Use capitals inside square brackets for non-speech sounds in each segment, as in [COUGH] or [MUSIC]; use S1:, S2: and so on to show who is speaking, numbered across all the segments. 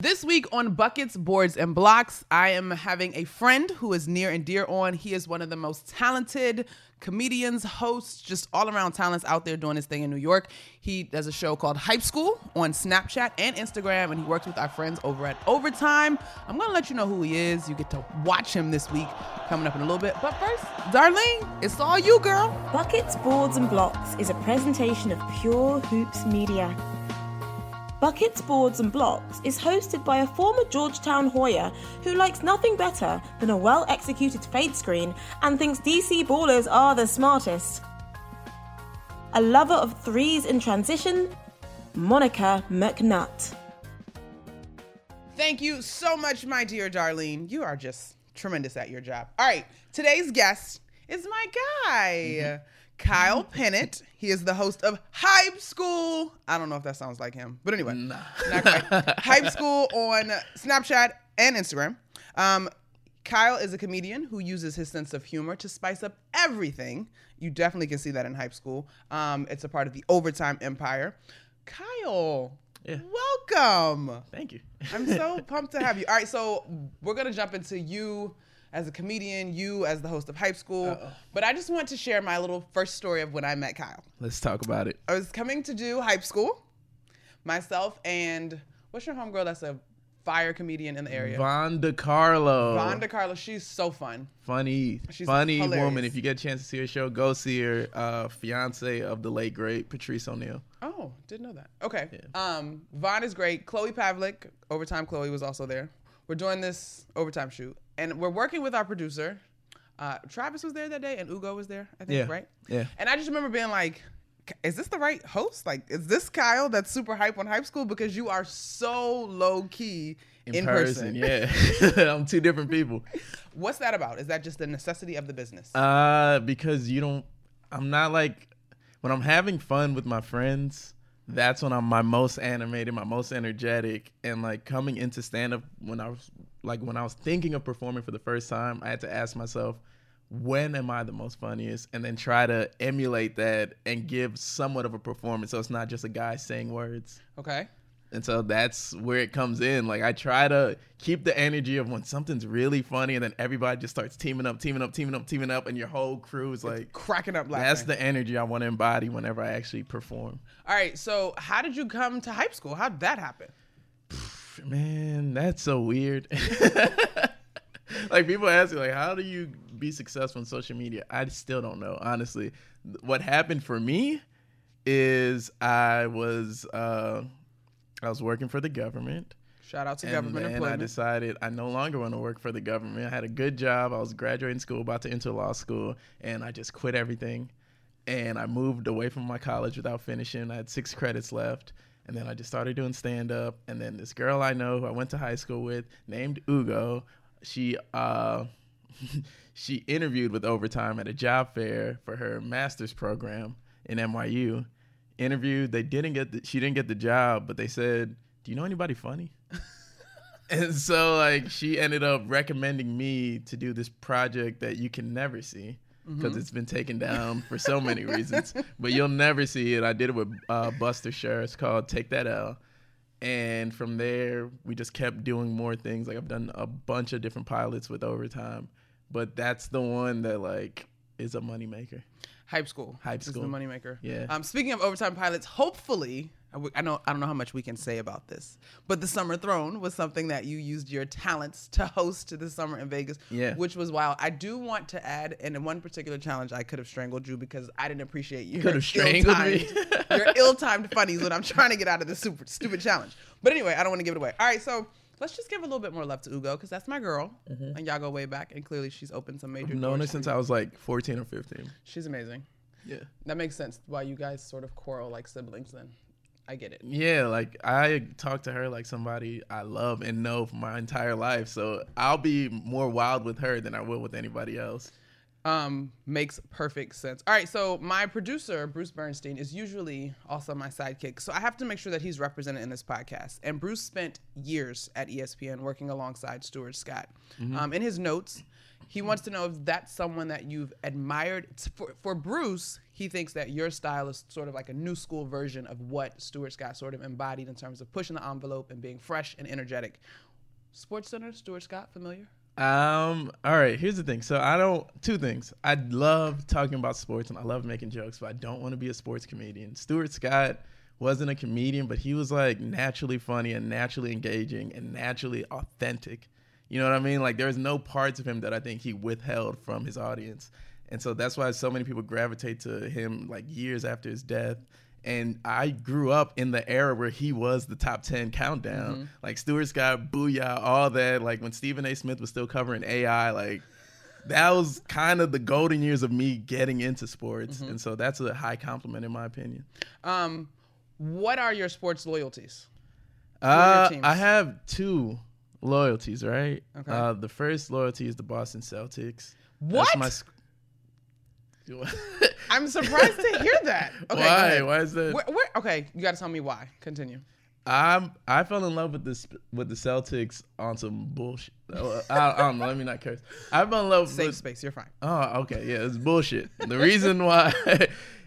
S1: This week on Buckets, Boards, and Blocks, I am having a friend who is near and dear on. He is one of the most talented comedians, hosts, just all around talents out there doing his thing in New York. He does a show called Hype School on Snapchat and Instagram, and he works with our friends over at Overtime. I'm going to let you know who he is. You get to watch him this week coming up in a little bit. But first, Darlene, it's all you, girl.
S2: Buckets, Boards, and Blocks is a presentation of Pure Hoops Media. Buckets, Boards, and Blocks is hosted by a former Georgetown Hoya who likes nothing better than a well executed fade screen and thinks DC ballers are the smartest. A lover of threes in transition, Monica McNutt.
S1: Thank you so much, my dear Darlene. You are just tremendous at your job. All right, today's guest is my guy. Mm-hmm. Kyle Pennant. He is the host of Hype School. I don't know if that sounds like him, but anyway, not quite. Hype School on Snapchat and Instagram. Um, Kyle is a comedian who uses his sense of humor to spice up everything. You definitely can see that in Hype School. Um, it's a part of the Overtime Empire. Kyle,
S3: Yeah.
S1: welcome.
S3: Thank you.
S1: I'm so [LAUGHS] pumped to have you. All right, so we're gonna jump into you as a comedian, you as the host of Hype School.
S3: Uh-oh.
S1: But I just want to share my little first story of when I met Kyle.
S3: Let's talk about it.
S1: I was coming to do Hype School, myself and what's your homegirl that's a fire comedian in the area?
S3: Vonda Carlo.
S1: Vonda Carla. She's so fun.
S3: Funny,
S1: She's
S3: funny
S1: hilarious.
S3: woman. If you get a chance to see her show, go see her. Uh, fiance of the late great Patrice O'Neal.
S1: Oh, didn't know that. Okay. Um, Vaughn is great. Chloe Pavlik, Overtime Chloe was also there. We're doing this overtime shoot, and we're working with our producer. Uh, Travis was there that day, and Ugo was there. I think,
S3: Yeah.
S1: right?
S3: Yeah.
S1: And I just remember being like, "Is this the right host? Like, is this Kyle that's super hype on Hype School? Because you are so low key in, person.
S3: Yeah, [LAUGHS] I'm two different people. [LAUGHS]
S1: What's that about? Is that just the necessity of the business?
S3: Uh, because you don't. I'm not like when I'm having fun with my friends. That's when I'm my most animated, my most energetic, and like coming into stand up when I was like when I was thinking of performing for the first time, I had to ask myself, when am I the most funniest, and then try to emulate that and give somewhat of a performance, so it's not just a guy saying words.
S1: okay.
S3: And so that's where it comes in. Like I try to keep the energy of when something's really funny and then everybody just starts teaming up, teaming up, teaming up, teaming up, and your whole crew is like
S1: Cracking up laughing.
S3: that's the energy I want to embody whenever I actually perform.
S1: All right. So, how did you come to Hype School? How did that happen? [SIGHS]
S3: Man, that's so weird. [LAUGHS] like people ask me like how do you be successful in social media? I still don't know, honestly. What happened for me is I was uh I was working for the government.
S1: Shout out to
S3: and
S1: government
S3: then I decided I no longer want to work for the government. I had a good job. I was graduating school, about to enter law school, and I just quit everything. And I moved away from my college without finishing. I had six credits left. And then I just started doing stand up. And then this girl I know who I went to high school with, named Ugo, she uh [LAUGHS] she interviewed with Overtime at a job fair for her master's program in NYU. Interviewed, they didn't get the, she didn't get the job, but they said, "Do you know anybody funny?" [LAUGHS] and so like she ended up recommending me to do this project that you can never see because it's been taken down for so many reasons, but you'll never see it. I did it with uh, Buster Sher. It's called Take That L. And from there, we just kept doing more things. Like I've done a bunch of different pilots with Overtime, but that's the one that like is a moneymaker.
S1: Hype School.
S3: Hype
S1: is
S3: School.
S1: the moneymaker.
S3: Yeah.
S1: Um, speaking of overtime pilots, hopefully, I w- I know I don't know how much we can say about this, but the Summer Throne was something that you used your talents to host this summer in Vegas.
S3: Yeah.
S1: Which was wild. I do want to add, and in one particular challenge, I could have strangled you because I didn't appreciate you.
S3: Could have strangled me.
S1: your ill-timed funnies when I'm trying to get out of this super stupid challenge. But anyway, I don't want to give it away. All right, so. Let's just give a little bit more love to Ugo because that's my girl, and y'all go way back, and clearly she's opened some major.
S3: Mm-hmm. I've known her since. I was like 14 or 15.
S1: She's amazing.
S3: Yeah.
S1: That makes sense why you guys sort of quarrel like siblings then. I get it.
S3: Yeah, like I talk to her like somebody I love and know for my entire life. So I'll be more wild with her than I will with anybody else.
S1: Um, makes perfect sense. All right, so my producer Bruce Bernstein is usually also my sidekick, so I have to make sure that he's represented in this podcast. And Bruce spent years at ESPN working alongside Stuart Scott. Um, in his notes, he wants to know if that's someone that you've admired. For, for Bruce, he thinks that your style is sort of like a new school version of what Stuart Scott sort of embodied in terms of pushing the envelope and being fresh and energetic. Sports Center, Stuart Scott, familiar?
S3: Um, all right, here's the thing. So I don't two things. I love talking about sports and I love making jokes, but I don't want to be a sports comedian. Stuart Scott wasn't a comedian, but he was like naturally funny and naturally engaging and naturally authentic. You know what I mean? Like there's no parts of him that I think he withheld from his audience. And so that's why so many people gravitate to him like years after his death. And I grew up in the era where he was the top 10 countdown. Like Stuart Scott, Booyah, all that. Like when Stephen A. Smith was still covering AI, like that was kind of the golden years of me getting into sports. And so that's a high compliment in my opinion.
S1: Um, what are your sports loyalties?
S3: Uh. I have two loyalties, right?
S1: Okay.
S3: Uh, the first loyalty is the Boston Celtics.
S1: What?
S3: That's my [LAUGHS]
S1: I'm surprised to hear that. [LAUGHS] Okay,
S3: Why? Why is that?
S1: Where, where, okay, you got to tell me why. Continue.
S3: I'm I fell in love with this with the Celtics on some bullshit. Uh, I, I don't know. Let me not curse. I fell in love with
S1: Safe
S3: with.
S1: space. You're fine.
S3: Oh, okay. Yeah, it's bullshit. The reason [LAUGHS] why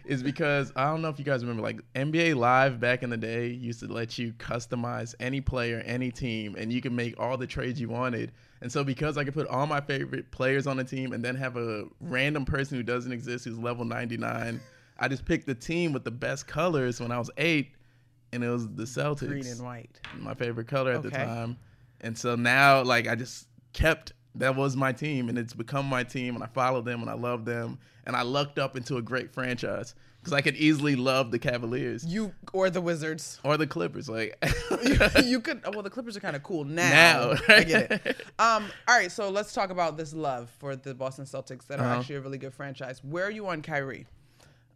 S3: is because I don't know if you guys remember, like NBA Live back in the day used to let you customize any player, any team, and you can make all the trades you wanted. And so because I could put all my favorite players on the team and then have a random person who doesn't exist who's level 99, I just picked the team with the best colors when I was eight, and it was the Celtics
S1: Green and white.
S3: my favorite color at the time. And so now, like, I just kept that was my team, and it's become my team, and I follow them, and I love them, and I lucked up into a great franchise because I could easily love the Cavaliers
S1: You or the Wizards.
S3: or the Clippers. Like, [LAUGHS]
S1: you could. oh, Well, the Clippers are kind of cool now.
S3: Now.
S1: I get it. Um. All right. So let's talk about this love for the Boston Celtics that are
S3: Uh-huh.
S1: actually a really good franchise. Where are you on Kyrie?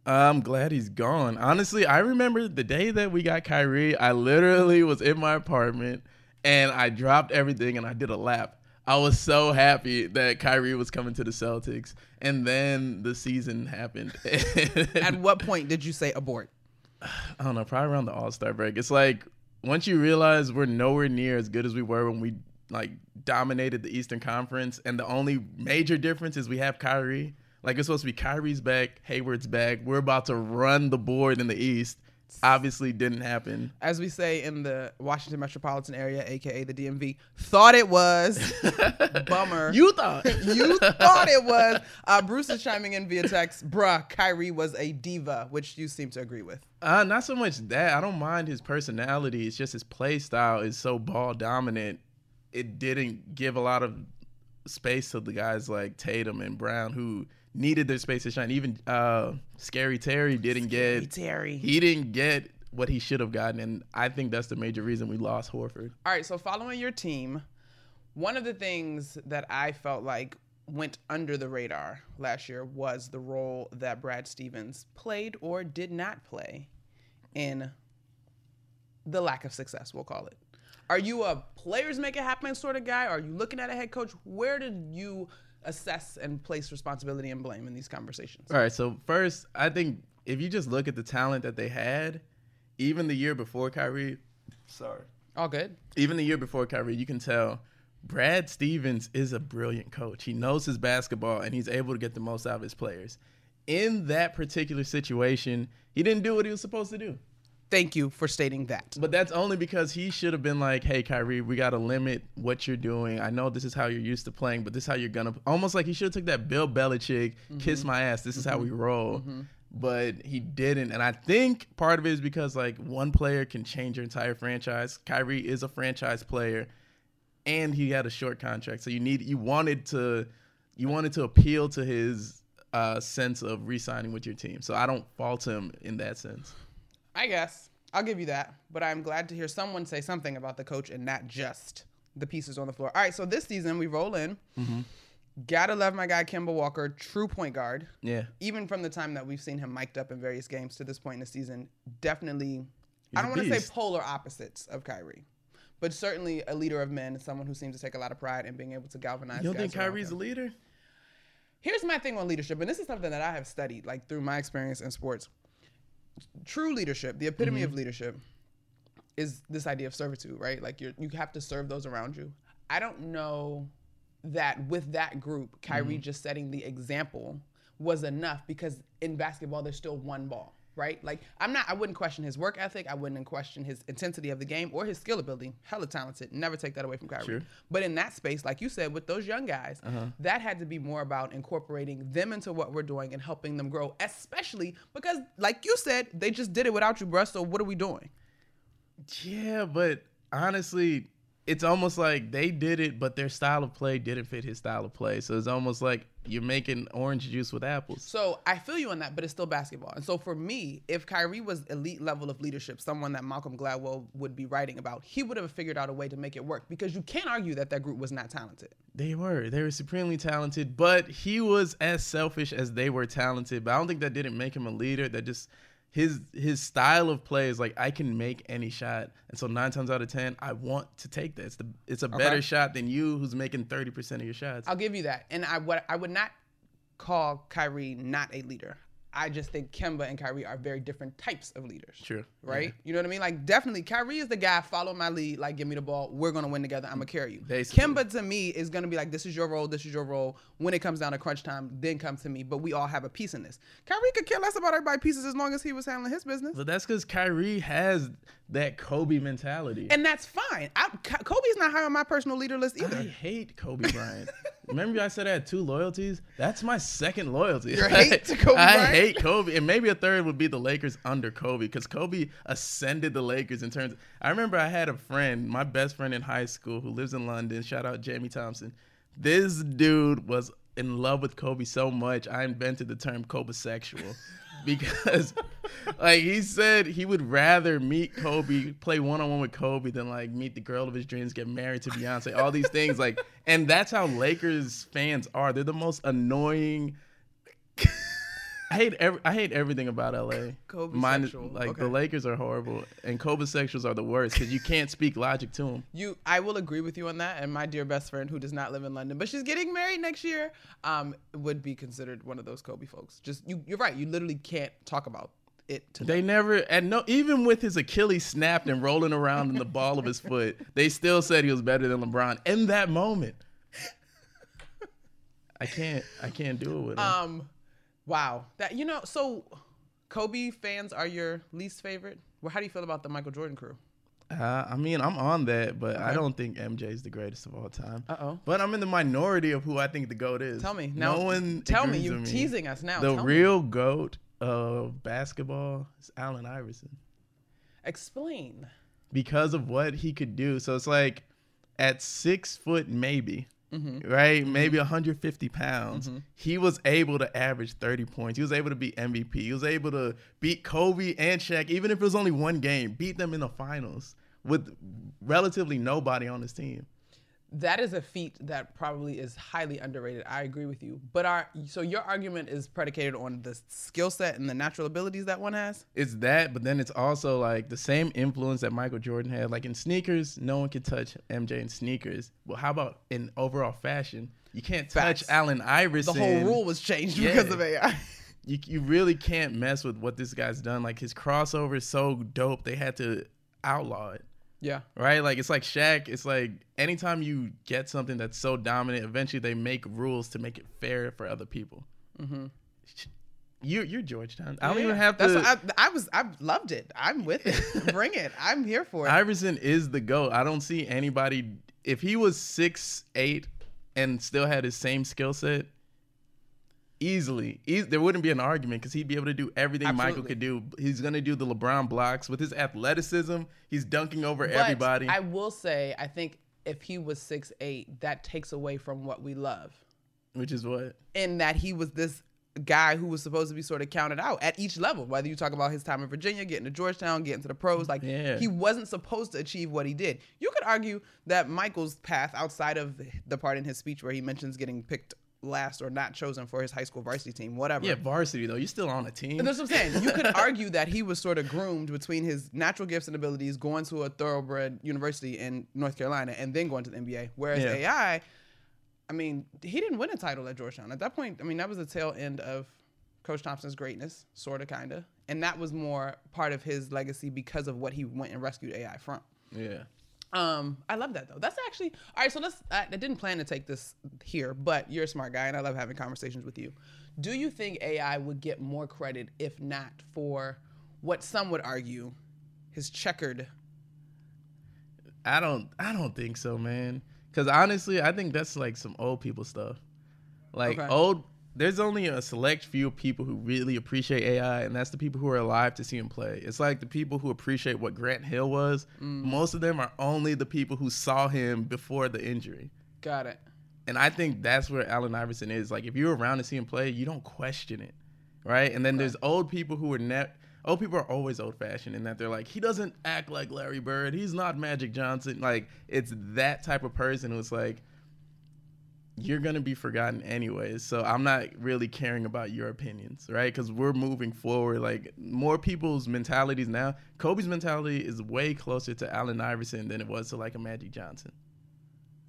S3: I'm glad he's gone. Honestly, I remember the day that we got Kyrie, I literally was in my apartment and I dropped everything and I did a lap. I was so happy that Kyrie was coming to the Celtics. And then the season happened. [LAUGHS]
S1: At what point did you say abort?
S3: I don't know, probably around the All Star break. It's like once you realize we're nowhere near as good as we were when we like dominated the Eastern Conference, and the only major difference is we have Kyrie. Like it's supposed to be Kyrie's back, Hayward's back. We're about to run the board in the East. Obviously, didn't happen.
S1: As we say in the Washington metropolitan area, aka the DMV, thought it was. [LAUGHS] Bummer.
S3: You thought
S1: You thought it was. Uh, Bruce is chiming in via text. Bruh, Kyrie was a diva, which you seem to agree with.
S3: Uh, not so much that. I don't mind his personality. It's just his play style is so ball dominant. It didn't give a lot of space to the guys like Tatum and Brown who needed their space to shine. Even uh, Scary Terry didn't get.
S1: Terry.
S3: He didn't get what he should have gotten, and I think that's the major reason we lost Horford.
S1: All right, so following your team, one of the things that I felt like went under the radar last year was the role that Brad Stevens played or did not play in the lack of success, we'll call it. Are you a players make it happen sort of guy? Are you looking at a head coach? Where did you assess and place responsibility and blame in these conversations?
S3: All right, so first, I think if you just look at the talent that they had, even the year before Kyrie, sorry,
S1: All good.
S3: even the year before Kyrie, you can tell Brad Stevens is a brilliant coach. He knows his basketball and he's able to get the most out of his players. In that particular situation, he didn't do what he was supposed to do.
S1: Thank you for stating that.
S3: But that's only because he should have been like, "Hey, Kyrie, we got to limit what you're doing. I know this is how you're used to playing, but this is how you're gonna." Almost like he should have took that Bill Belichick, mm-hmm. kiss my ass. This is how we mm-hmm. roll. Mm-hmm. But he didn't, and I think part of it is because like one player can change your entire franchise. Kyrie is a franchise player, and he had a short contract, so you need you wanted to you wanted to appeal to his uh, sense of re-signing with your team. So I don't fault him in that sense.
S1: I guess. I'll give you that. But I'm glad to hear someone say something about the coach and not just the pieces on the floor. All right, so this season we roll in. Mm-hmm. Gotta love my guy Kemba Walker, true point guard.
S3: Yeah.
S1: Even from the time that we've seen him mic'd up in various games to this point in the season, definitely I don't want to say polar opposites of Kyrie, but certainly a leader of men, and someone who seems to take a lot of pride in being able to galvanize.
S3: You don't think Kyrie's a leader?
S1: Here's my thing on leadership, and this is something that I have studied, like through my experience in sports. True leadership, the epitome
S3: Mm-hmm.
S1: of leadership, is this idea of servitude, right? Like you you have to serve those around you. I don't know that with that group, Kyrie
S3: Mm-hmm.
S1: just setting the example was enough because in basketball there's still one ball, right? Like I'm not I wouldn't question his work ethic, I wouldn't question his intensity of the game or his skill ability. Hella talented. Never take that away from Kyrie.
S3: Sure.
S1: But in that space, like you said, with those young guys, uh-huh. that had to be more about incorporating them into what we're doing and helping them grow, especially because, like you said, they just did it without you, bruh. So what are we doing?
S3: Yeah, but honestly, it's almost like they did it, but their style of play didn't fit his style of play. So it's almost like you're making orange juice with apples.
S1: So I feel you on that, but it's still basketball. And so for me, if Kyrie was elite level of leadership, someone that Malcolm Gladwell would be writing about, he would have figured out a way to make it work because you can't argue that that group was not talented.
S3: They were. They were supremely talented, but he was as selfish as they were talented. But I don't think that didn't make him a leader. That just his his style of play is like I can make any shot, and so nine times out of ten, I want to take that. It's the it's a better shot than you, who's making thirty percent of your shots.
S1: I'll give you that. And I what I would not call Kyrie not a leader. I just think Kemba and Kyrie are very different types of leaders.
S3: Sure.
S1: Right? You know what I mean? Like definitely Kyrie is the guy, follow my lead, like give me the ball, we're gonna win together, I'm gonna carry you.
S3: Basically.
S1: Kemba to me is gonna be like, This is your role, this is your role. When it comes down to crunch time, then come to me. But we all have a piece in this. Kyrie could care less about everybody's pieces as long as he was handling his business.
S3: But that's because Kyrie has that Kobe mentality.
S1: And that's fine. I, Kobe's not high on my personal leader list either.
S3: I hate Kobe Bryant. [LAUGHS] Remember I said I had two loyalties? That's my second loyalty.
S1: Your hate [LAUGHS] to Kobe
S3: I
S1: Bryant?
S3: hate Kobe. And maybe a third would be the Lakers under Kobe because Kobe ascended the Lakers in terms I remember I had a friend, my best friend in high school who lives in London. Shout out Jamie Thompson. This dude was in love with Kobe so much, I invented the term Kobe sexual. Because like he said he would rather meet Kobe, play one on one with Kobe than like meet the girl of his dreams, get married to Beyonce, all these things. Like and that's how Lakers fans are. They're the most annoying I hate every, I hate everything about LA.
S1: Kobe
S3: Mine,
S1: sexual.
S3: like
S1: Okay.
S3: the Lakers are horrible, and Kobe sexuals are the worst because you can't speak logic to them.
S1: You, I will agree with you on that. And my dear best friend, who does not live in London, but she's getting married next year, um, would be considered one of those Kobe folks. Just you, you're right. You literally can't talk about it. To
S3: They never, and no, even with his Achilles snapped and rolling around in the ball of his foot, they still said he was better than LeBron in that moment. I can't, I can't do it with him.
S1: um, wow. That you know. So, Kobe fans are your least favorite. Well, how do you feel about the Michael Jordan crew?
S3: Uh, I mean, I'm on that, but I don't think MJ is the greatest of all time.
S1: Uh-oh.
S3: But I'm in the minority of who I think the goat is.
S1: Tell me now.
S3: No one.
S1: Tell me.
S3: agrees
S1: You
S3: with
S1: teasing us now.
S3: The
S1: Tell me.
S3: real goat of basketball is Allen Iverson
S1: Explain.
S3: because of what he could do. So it's like at six foot, maybe.
S1: Mm-hmm.
S3: Right, maybe 150 pounds. He was able to average 30 points. He was able to beat MVP. He was able to beat Kobe and Shaq, even if it was only one game. Beat them in the finals with relatively nobody on his team.
S1: That is a feat that probably is highly underrated. I agree with you. But our so your argument is predicated on the skill set and the natural abilities that one has.
S3: It's that, but then it's also like the same influence that Michael Jordan had. Like in sneakers, no one could touch MJ in sneakers. Well, how about in overall fashion? You can't touch
S1: Facts.
S3: Allen
S1: The whole rule was changed
S3: Yeah.
S1: because of AI.
S3: You, you really can't mess with what this guy's done. Like his crossover is so dope, they had to outlaw it.
S1: Yeah.
S3: Right? Like it's like Shaq. It's like anytime you get something that's so dominant, eventually they make rules to make it fair for other people. Mm-hmm. You're you're Georgetown. I don't
S1: Yeah,
S3: even have to.
S1: That's I, I was. I loved it. I'm with it. [LAUGHS] Bring it. I'm here for it.
S3: Iverson is the GOAT. I don't see anybody if he was six eight and still had his same skill set, easily, eas there wouldn't be an argument because he'd be able to do everything Michael could do. He's gonna do the LeBron blocks with his athleticism. He's dunking over
S1: But
S3: everybody.
S1: I will say, I think if he was six eight, that takes away from what we love.
S3: which is what
S1: in that he was this guy who was supposed to be sort of counted out at each level. Whether you talk about his time in Virginia, getting to Georgetown, getting to the pros, like
S3: Yeah.
S1: he wasn't supposed to achieve what he did. You could argue that Michael's path outside of the part in his speech where he mentions getting picked last or not chosen for his high school varsity team, whatever.
S3: Yeah, varsity though. You're still on a team.
S1: And that's what I'm saying. You could [LAUGHS] argue that he was sort of groomed between his natural gifts and abilities, going to a thoroughbred university in North Carolina, and then going to the NBA. Whereas
S3: Yeah.
S1: AI, I mean, he didn't win a title at Georgetown. At that point, I mean, that was the tail end of Coach Thompson's greatness, sort of, kind of. And that was more part of his legacy because of what he went and rescued AI from.
S3: Yeah.
S1: Um, I love that though. That's actually all right. So let's. I, I didn't plan to take this here, but you're a smart guy, and I love having conversations with you. Do you think AI would get more credit if not for what some would argue his checkered?
S3: I don't I don't think so, man. Cuz honestly, I think that's like some old people stuff. Like
S1: Okay.
S3: old there's only a select few people who really appreciate AI and that's the people who are alive to see him play. It's like the people who appreciate what Grant Hill was. Mm. Most of them are only the people who saw him before the injury.
S1: Got it.
S3: And I think that's where Allen Iverson is. Like if you're around to see him play, you don't question it. Right? And then there's old people who are net old people are always old fashioned in that they're like, he doesn't act like Larry Bird. He's not Magic Johnson. Like it's that type of person who's like you're gonna be forgotten anyways. So I'm not really caring about your opinions, right? Because we're moving forward. Like more people's mentalities now. Kobe's mentality is way closer to Allen Iverson than it was to like a Magic Johnson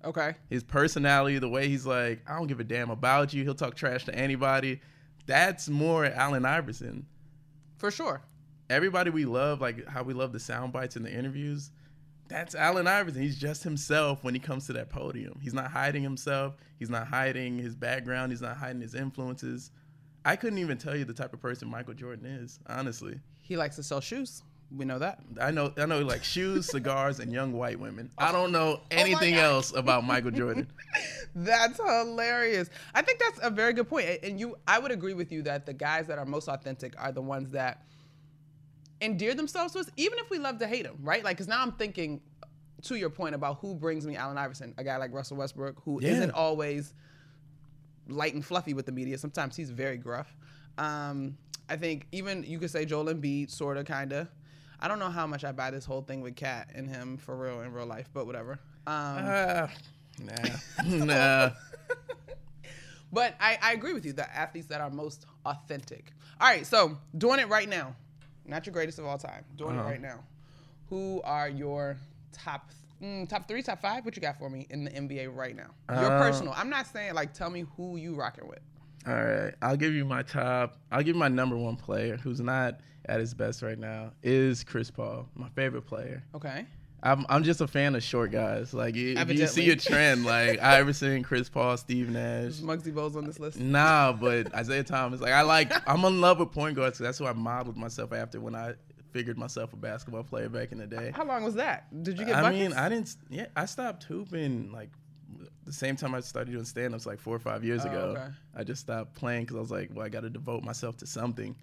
S1: Okay.
S3: his personality, the way he's like, I don't give a damn about you. He'll talk trash to anybody. That's more Allen Iverson.
S1: For sure.
S3: Everybody we love, like how we love the sound bites in the interviews, that's Allen Iverson. He's just himself when he comes to that podium. He's not hiding himself. He's not hiding his background. He's not hiding his influences. I couldn't even tell you the type of person Michael Jordan is, honestly.
S1: He likes to sell shoes. We know that.
S3: I know I know like shoes, [LAUGHS] cigars, and young white women. I oh. don't know oh anything
S1: God.
S3: else about Michael [LAUGHS] Jordan.
S1: That's hilarious. I think that's a very good point. And you I would agree with you that the guys that are most authentic are the ones that endear themselves to us, even if we love to hate them, right? Like, because now I'm thinking to your point about who brings me Allen Iverson, a guy like Russell Westbrook, who
S3: Yeah.
S1: not always light and fluffy with the media. Sometimes he's very gruff. Um, I think even you could say Joel Embiid, sort of, kind of. I don't know how much I buy this whole thing with Cat and him for real in real life, but whatever. Um,
S3: Ah, nah, [LAUGHS] nah. [LAUGHS]
S1: But I, I agree with you. The athletes that are most authentic. All right, so doing it right now, not your greatest of all time. Doing
S3: Uh-huh.
S1: it right now. Who are your top mm, top three, top five? What you got for me in the NBA right now? Your
S3: Uh,
S1: personal. I'm not saying like tell me who you rocking with.
S3: All right, I'll give you my top. I'll give you my number one player, who's not at his best right now, is Chris Paul, my favorite player.
S1: Okay.
S3: I'm I'm just a fan of short guys. Like if you see a trend, like [LAUGHS] Iverson, Chris Paul, Steve Nash.
S1: Is Muggsy Bogues on this list?
S3: Nah, but [LAUGHS] Isaiah Thomas. Like I like. I'm in love with point guards. that's who I modeled myself after when I figured myself a basketball player back in the day.
S1: How long was that? Did you get
S3: I
S1: buckets?
S3: mean, I didn't. Yeah, I stopped hooping like the same time I started doing stand ups, like four or five years
S1: Oh,
S3: ago.
S1: okay.
S3: I just stopped playing because I was like, well, I got to devote myself to something.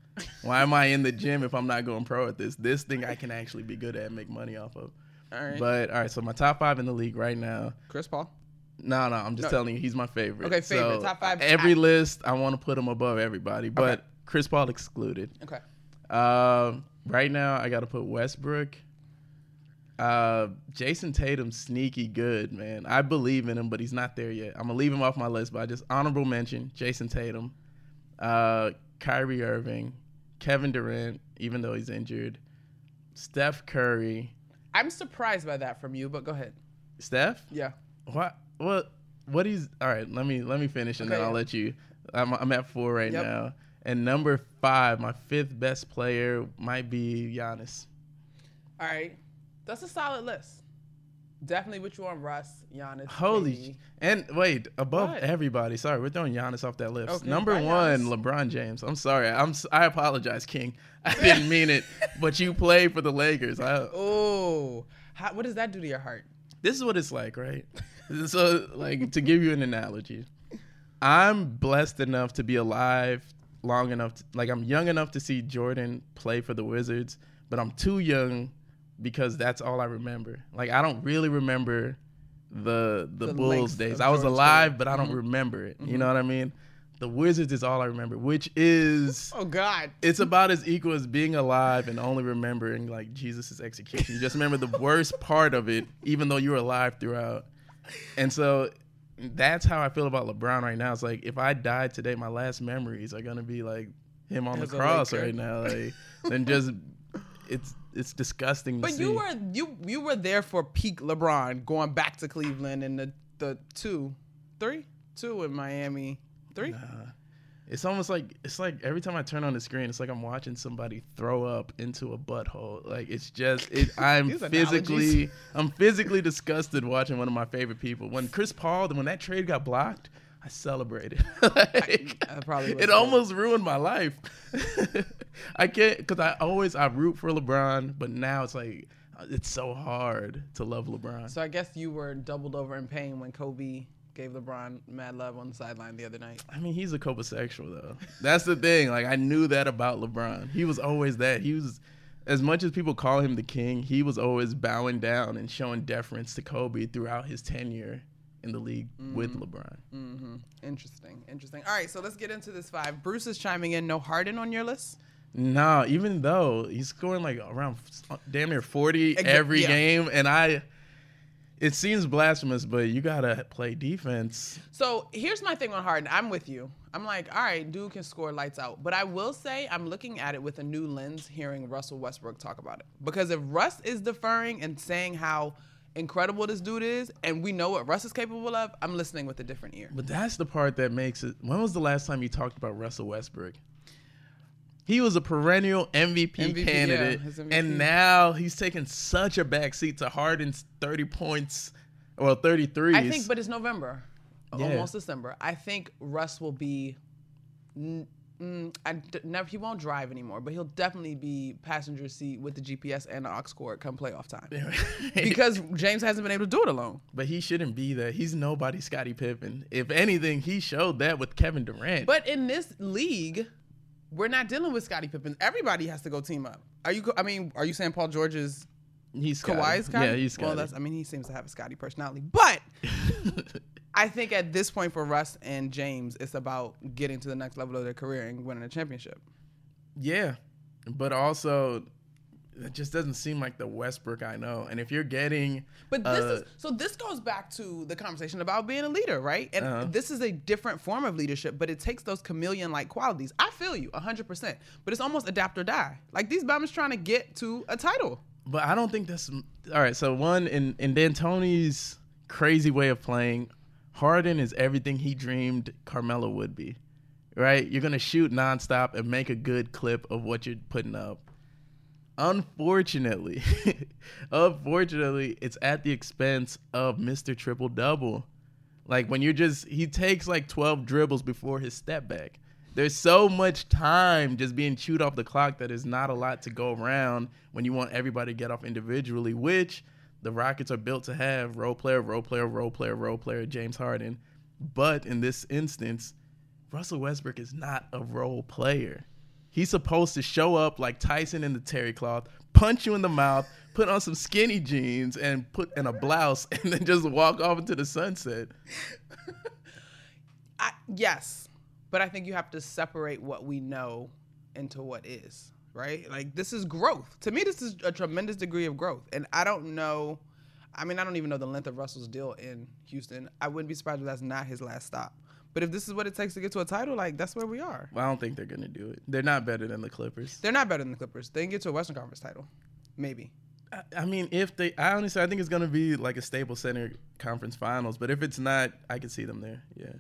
S3: Why am I in the gym if I'm not going pro at this? This thing I can actually be good at and make money off of.
S1: All right.
S3: But all right, so my top five in the league right now.
S1: Chris Paul.
S3: No, no, I'm just
S1: No.
S3: telling you, he's my favorite.
S1: Okay, favorite.
S3: So,
S1: Top five.
S3: Every list, I want to put him above everybody, but
S1: Okay.
S3: Chris Paul excluded.
S1: Okay.
S3: Um, right now, I got to put Westbrook. Uh, Jayson Tatum, sneaky good, man. I believe in him, but he's not there yet. I'm gonna leave him off my list, but I just honorable mention Jayson Tatum, uh, Kyrie Irving, Kevin Durant, even though he's injured, Steph Curry.
S1: I'm surprised by that from you, but go ahead.
S3: Steph,
S1: Yeah.
S3: what? What? What is? All right. let me let me finish, and
S1: Okay,
S3: then I'll
S1: yeah.
S3: let you. I'm I'm at four right
S1: Yep.
S3: now, and number five, my fifth best player might be Giannis.
S1: All right. That's a solid list. Definitely with you on Russ, Giannis.
S3: Holy sh- and wait, above
S1: What?
S3: everybody. Sorry, we're throwing Giannis off that list.
S1: Okay,
S3: Number one,
S1: Giannis.
S3: LeBron James. I'm sorry. I'm I apologize, King. I didn't mean it, [LAUGHS] but you played for the Lakers.
S1: Oh, what does that do to your heart?
S3: this is what it's like, right? [LAUGHS] so, like, to give you an analogy, I'm blessed enough to be alive long enough, to, like, I'm young enough to see Jordan play for the Wizards, but I'm too young because that's all I remember. Like, I don't really remember the the,
S1: The
S3: Bulls days. I was alive, but I don't mm-hmm. remember it. You mm-hmm. know what I mean? The Wizards is all I remember, which is [LAUGHS]
S1: Oh God.
S3: it's about as equal as being alive and only remembering like Jesus' execution. You just remember the [LAUGHS] worst part of it, even though you were alive throughout. And so that's how I feel about LeBron right now. It's like if I died today, my last memories are gonna be like him on
S1: As
S3: the cross right now. Like, then [LAUGHS] just it's it's disgusting. To
S1: But
S3: see.
S1: you were you you were there for peak LeBron going back to Cleveland and the the two, three, two in Miami, three. Nah.
S3: It's almost like it's like every time I turn on the screen, it's like I'm watching somebody throw up into a butthole. Like it's just it, [LAUGHS] I'm physically
S1: analogies.
S3: I'm physically disgusted watching one of my favorite people. When Chris Paul, when that trade got blocked, I celebrated. [LAUGHS] Like,
S1: I probably
S3: it almost ruined my life. [LAUGHS] I can't because I always I root for LeBron, but now it's like uh, it's so hard to love LeBron.
S1: So I guess you were doubled over in pain when Kobe gave LeBron mad love on the sideline the other night.
S3: I mean, he's a cobosexual though. That's the thing. Like I knew that about LeBron. He was always that. He was as much as people call him the king, he was always bowing down and showing deference to Kobe throughout his tenure in the league with LeBron.
S1: Mm-hmm. Interesting, interesting. All right, so let's get into this five. Bruce is chiming in. No Harden on your list.
S3: No, even though he's scoring like around damn near 40 every
S1: yeah.
S3: game and I it seems blasphemous, but you got to play defense.
S1: So here's my thing on Harden. I'm with you. I'm like, all right, dude can score lights out. But I will say I'm looking at it with a new lens hearing Russell Westbrook talk about it. Because if Russ is deferring and saying how incredible this dude is, and we know what Russ is capable of, I'm listening with a different ear.
S3: But that's the part that makes it. When was the last time you talked about Russell Westbrook? He was a perennial MVP,
S1: MVP,
S3: candidate,
S1: his MVP.
S3: and now he's taking such a backseat to Harden's 30 points, well, 33.
S1: I think, but it's November,
S3: Yeah.
S1: almost December. I think Russ will be. Mm, I d- never. He won't drive anymore, but he'll definitely be passenger seat with the GPS and the aux cord come playoff time. [LAUGHS] because James hasn't been able to do it alone.
S3: but he shouldn't be that. He's nobody Scottie Pippen. If anything, he showed that with Kevin Durant.
S1: But in this league, we're not dealing with Scottie Pippen. Everybody has to go team up. Are you? I mean, are you saying Paul George's?
S3: he's Scottie.
S1: Kawhi's Scottie?
S3: Yeah, he's Scottie.
S1: Well, that's. I mean, he seems to have a Scottie personality, but. [LAUGHS] I think at this point for Russ and James, it's about getting to the next level of their career and winning a championship.
S3: Yeah, but also it just doesn't seem like the Westbrook I know. And if you're getting,
S1: But this
S3: uh,
S1: is so this goes back to the conversation about being a leader, right? And
S3: Uh-huh.
S1: this is a different form of leadership, but it takes those chameleon like qualities. I feel you 100%, but it's almost adapt or die. Like these Bama's trying to get to a title.
S3: But I don't think that's all right. So one in in D'Antoni's crazy way of playing, Harden is everything he dreamed Carmelo would be. Right? You're gonna shoot nonstop and make a good clip of what you're putting up. Unfortunately, [LAUGHS] unfortunately, it's at the expense of Mr. Triple Double. Like when you're just he takes like 12 dribbles before his step back. There's so much time just being chewed off the clock that is not a lot to go around when you want everybody to get off individually, which the Rockets are built to have role player, role player, role player, role player, James Harden. But in this instance, Russell Westbrook is not a role player. He's supposed to show up like Tyson in the terry cloth, punch you in the mouth, put on some skinny jeans and put in a blouse, [LAUGHS] and then just walk off into the sunset. [LAUGHS]
S1: I, yes, but I think you have to separate what we know into what is, right? Like this is growth. To me, this is a tremendous degree of growth. And I don't know, I mean, I don't even know the length of Russell's deal in Houston. I wouldn't be surprised if that's not his last stop. But if this is what it takes to get to a title, like that's where we are.
S3: Well, I don't think they're gonna do it. They're not better than the Clippers.
S1: They're not better than the Clippers. They can get to a Western Conference title. Maybe.
S3: I, I mean, if they, I honestly, I think it's gonna be like a Staples Center Conference Finals. But if it's not, I could see them there. Yeah,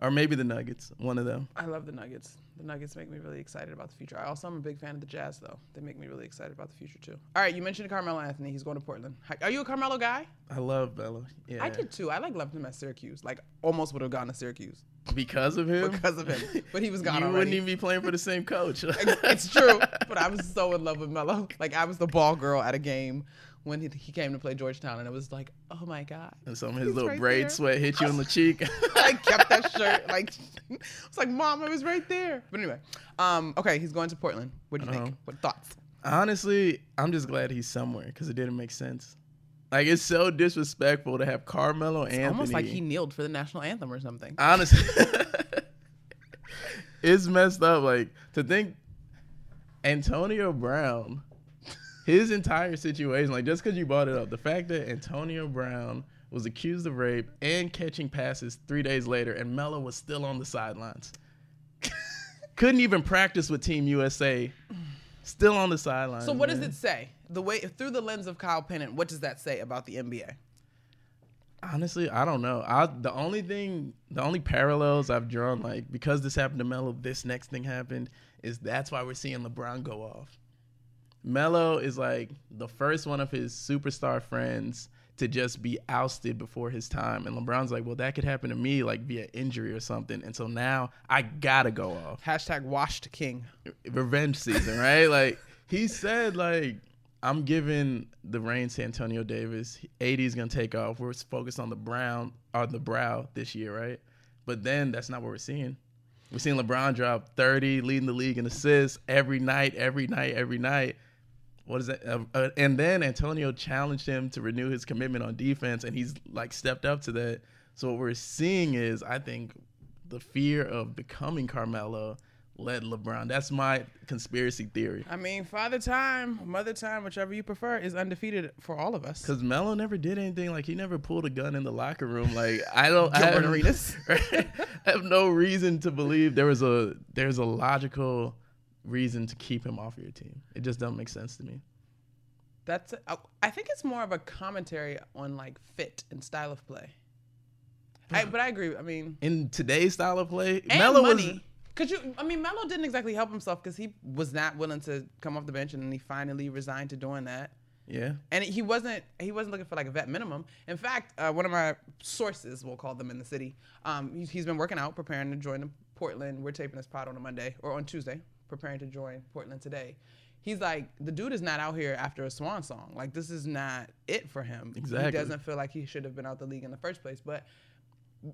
S3: or maybe the Nuggets, one of them.
S1: I love the Nuggets. The Nuggets make me really excited about the future. I also am a big fan of the Jazz, though. They make me really excited about the future too. All right, you mentioned Carmelo Anthony. He's going to Portland. Are you a Carmelo guy?
S3: I love Melo. Yeah,
S1: I did too. I like loved him at Syracuse. Like almost would have gone to Syracuse
S3: because of him.
S1: because of him. But he was gone
S3: you
S1: already.
S3: wouldn't even be playing for the same coach. [LAUGHS]
S1: it's true. But I was [LAUGHS] so in love with Melo. Like I was the ball girl at a game when he, he came to play Georgetown, and it was like, oh my god.
S3: And some of his
S1: He's
S3: little
S1: right
S3: braid
S1: there.
S3: sweat hit you on the cheek. [LAUGHS]
S1: I kept that [LAUGHS] shirt. Like [LAUGHS] it's like, mom, it was right there. But anyway, um, okay, he's going to Portland. What do you
S3: Uh-huh.
S1: think? What thoughts?
S3: Honestly, I'm just glad he's somewhere because it didn't make sense. Like it's so disrespectful to have Carmelo Anthony.
S1: Almost like he kneeled for the national anthem or something.
S3: honestly it's messed up like to think antonio brown his entire situation like just because you brought it up the fact that antonio brown was accused of rape and catching passes three days later, and Melo was still on the sidelines. [LAUGHS] Couldn't even practice with Team USA. Still on the sidelines.
S1: So what does it say? The way through the lens of Kyle Pennant, what does that say about the NBA?
S3: Honestly, I don't know. I the only thing, the only parallels I've drawn, like because this happened to Melo, this next thing happened, is that's why we're seeing LeBron go off. Melo is like the first one of his superstar friends to just be ousted before his time, and LeBron's like, well, that could happen to me, like via injury or something, and so now I gotta go off.
S1: Hashtag washed king.
S3: Revenge season, right? like he said, like I'm giving the reins to Anthony Davis. AD is gonna take off. We're focused on the brown on the brow this year, right? But then that's not what we're seeing. We're seeing LeBron drop 30, leading the league in assists every night, every night, every night. What is that? Uh, uh, and then Antonio challenged him to renew his commitment on defense, and he's like stepped up to that. So what we're seeing is, I think, the fear of becoming Carmelo led LeBron. That's my conspiracy theory.
S1: I mean, father time, mother time, whichever you prefer, is undefeated for all of us.
S3: Because Melo never did anything. Like he never pulled a gun in the locker room. Like I don't. I have,
S1: Arenas. [LAUGHS]
S3: I have no reason to believe there was a there's a logical reason to keep him off your team. It just doesn't make sense to me.
S1: That's. I- I think it's more of a commentary on like fit and style of play. I, but I agree. I mean,
S3: In today's style of play,
S1: and
S3: Melo was
S1: money. Cause you, I mean, Melo didn't exactly help himself because he was not willing to come off the bench, and then he finally resigned to doing that.
S3: yeah.
S1: And he wasn't he wasn't looking for like a vet minimum. In fact, uh, one of my sources, we'll call them in the city, um, he's, he's been working out, preparing to join the Portland. We're taping this pod on a Monday or on Tuesday, preparing to join Portland today. He's like, the dude is not out here after a swan song. Like this is not it for him.
S3: Exactly.
S1: He doesn't feel like he should have been out the league in the first place. But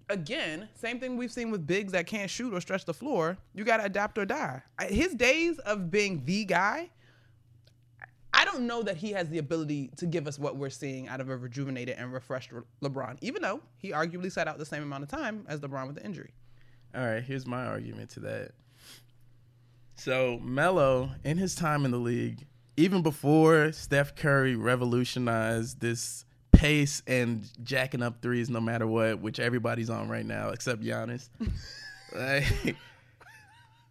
S1: again, same thing we've seen with bigs that can't shoot or stretch the floor. You got to adapt or die. His days of being the guy, I don't know that he has the ability to give us what we're seeing out of a rejuvenated and refreshed LeBron, even though he arguably sat out the same amount of time as LeBron with the injury.
S3: All right, here's my argument to that. So Melo, in his time in the league, even before Steph Curry revolutionized this pace and jacking up threes no matter what, which everybody's on right now except Giannis. [LAUGHS] like,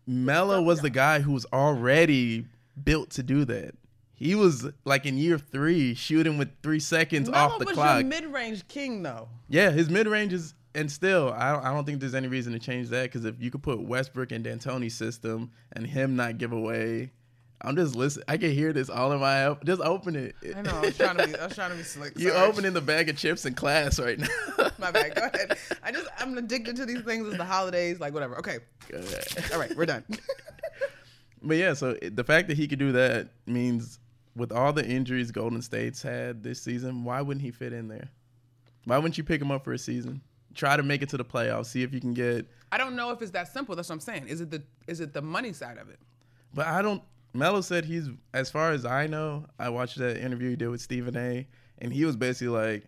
S3: Melo was the guy who was already built to do that. He was like in year three shooting with three seconds
S1: Melo
S3: off the
S1: was
S3: clock.
S1: mid-range king, though.
S3: Yeah, his mid range is, and still, I don't, I don't think there's any reason to change that because if you could put Westbrook in D'Antoni's system and him not give away, I'm just listening. I can hear this all in my just open it.
S1: I know. I was trying to be. I was trying to be slick.
S3: You're opening the bag of chips in class right now. [LAUGHS]
S1: My bad. Go ahead. I just I'm addicted to these things. It's the holidays, like whatever. Okay. All right, we're done. [LAUGHS]
S3: But yeah, so the fact that he could do that means with all the injuries Golden State's had this season, why wouldn't he fit in there? Why wouldn't you pick him up for a season? Try to make it to the playoffs, see if you can get
S1: I don't know if it's that simple. That's what I'm saying. Is it the is it the money side of it?
S3: But I don't. Melo said he's, as far as I know, I watched that interview he did with Stephen A. And he was basically like,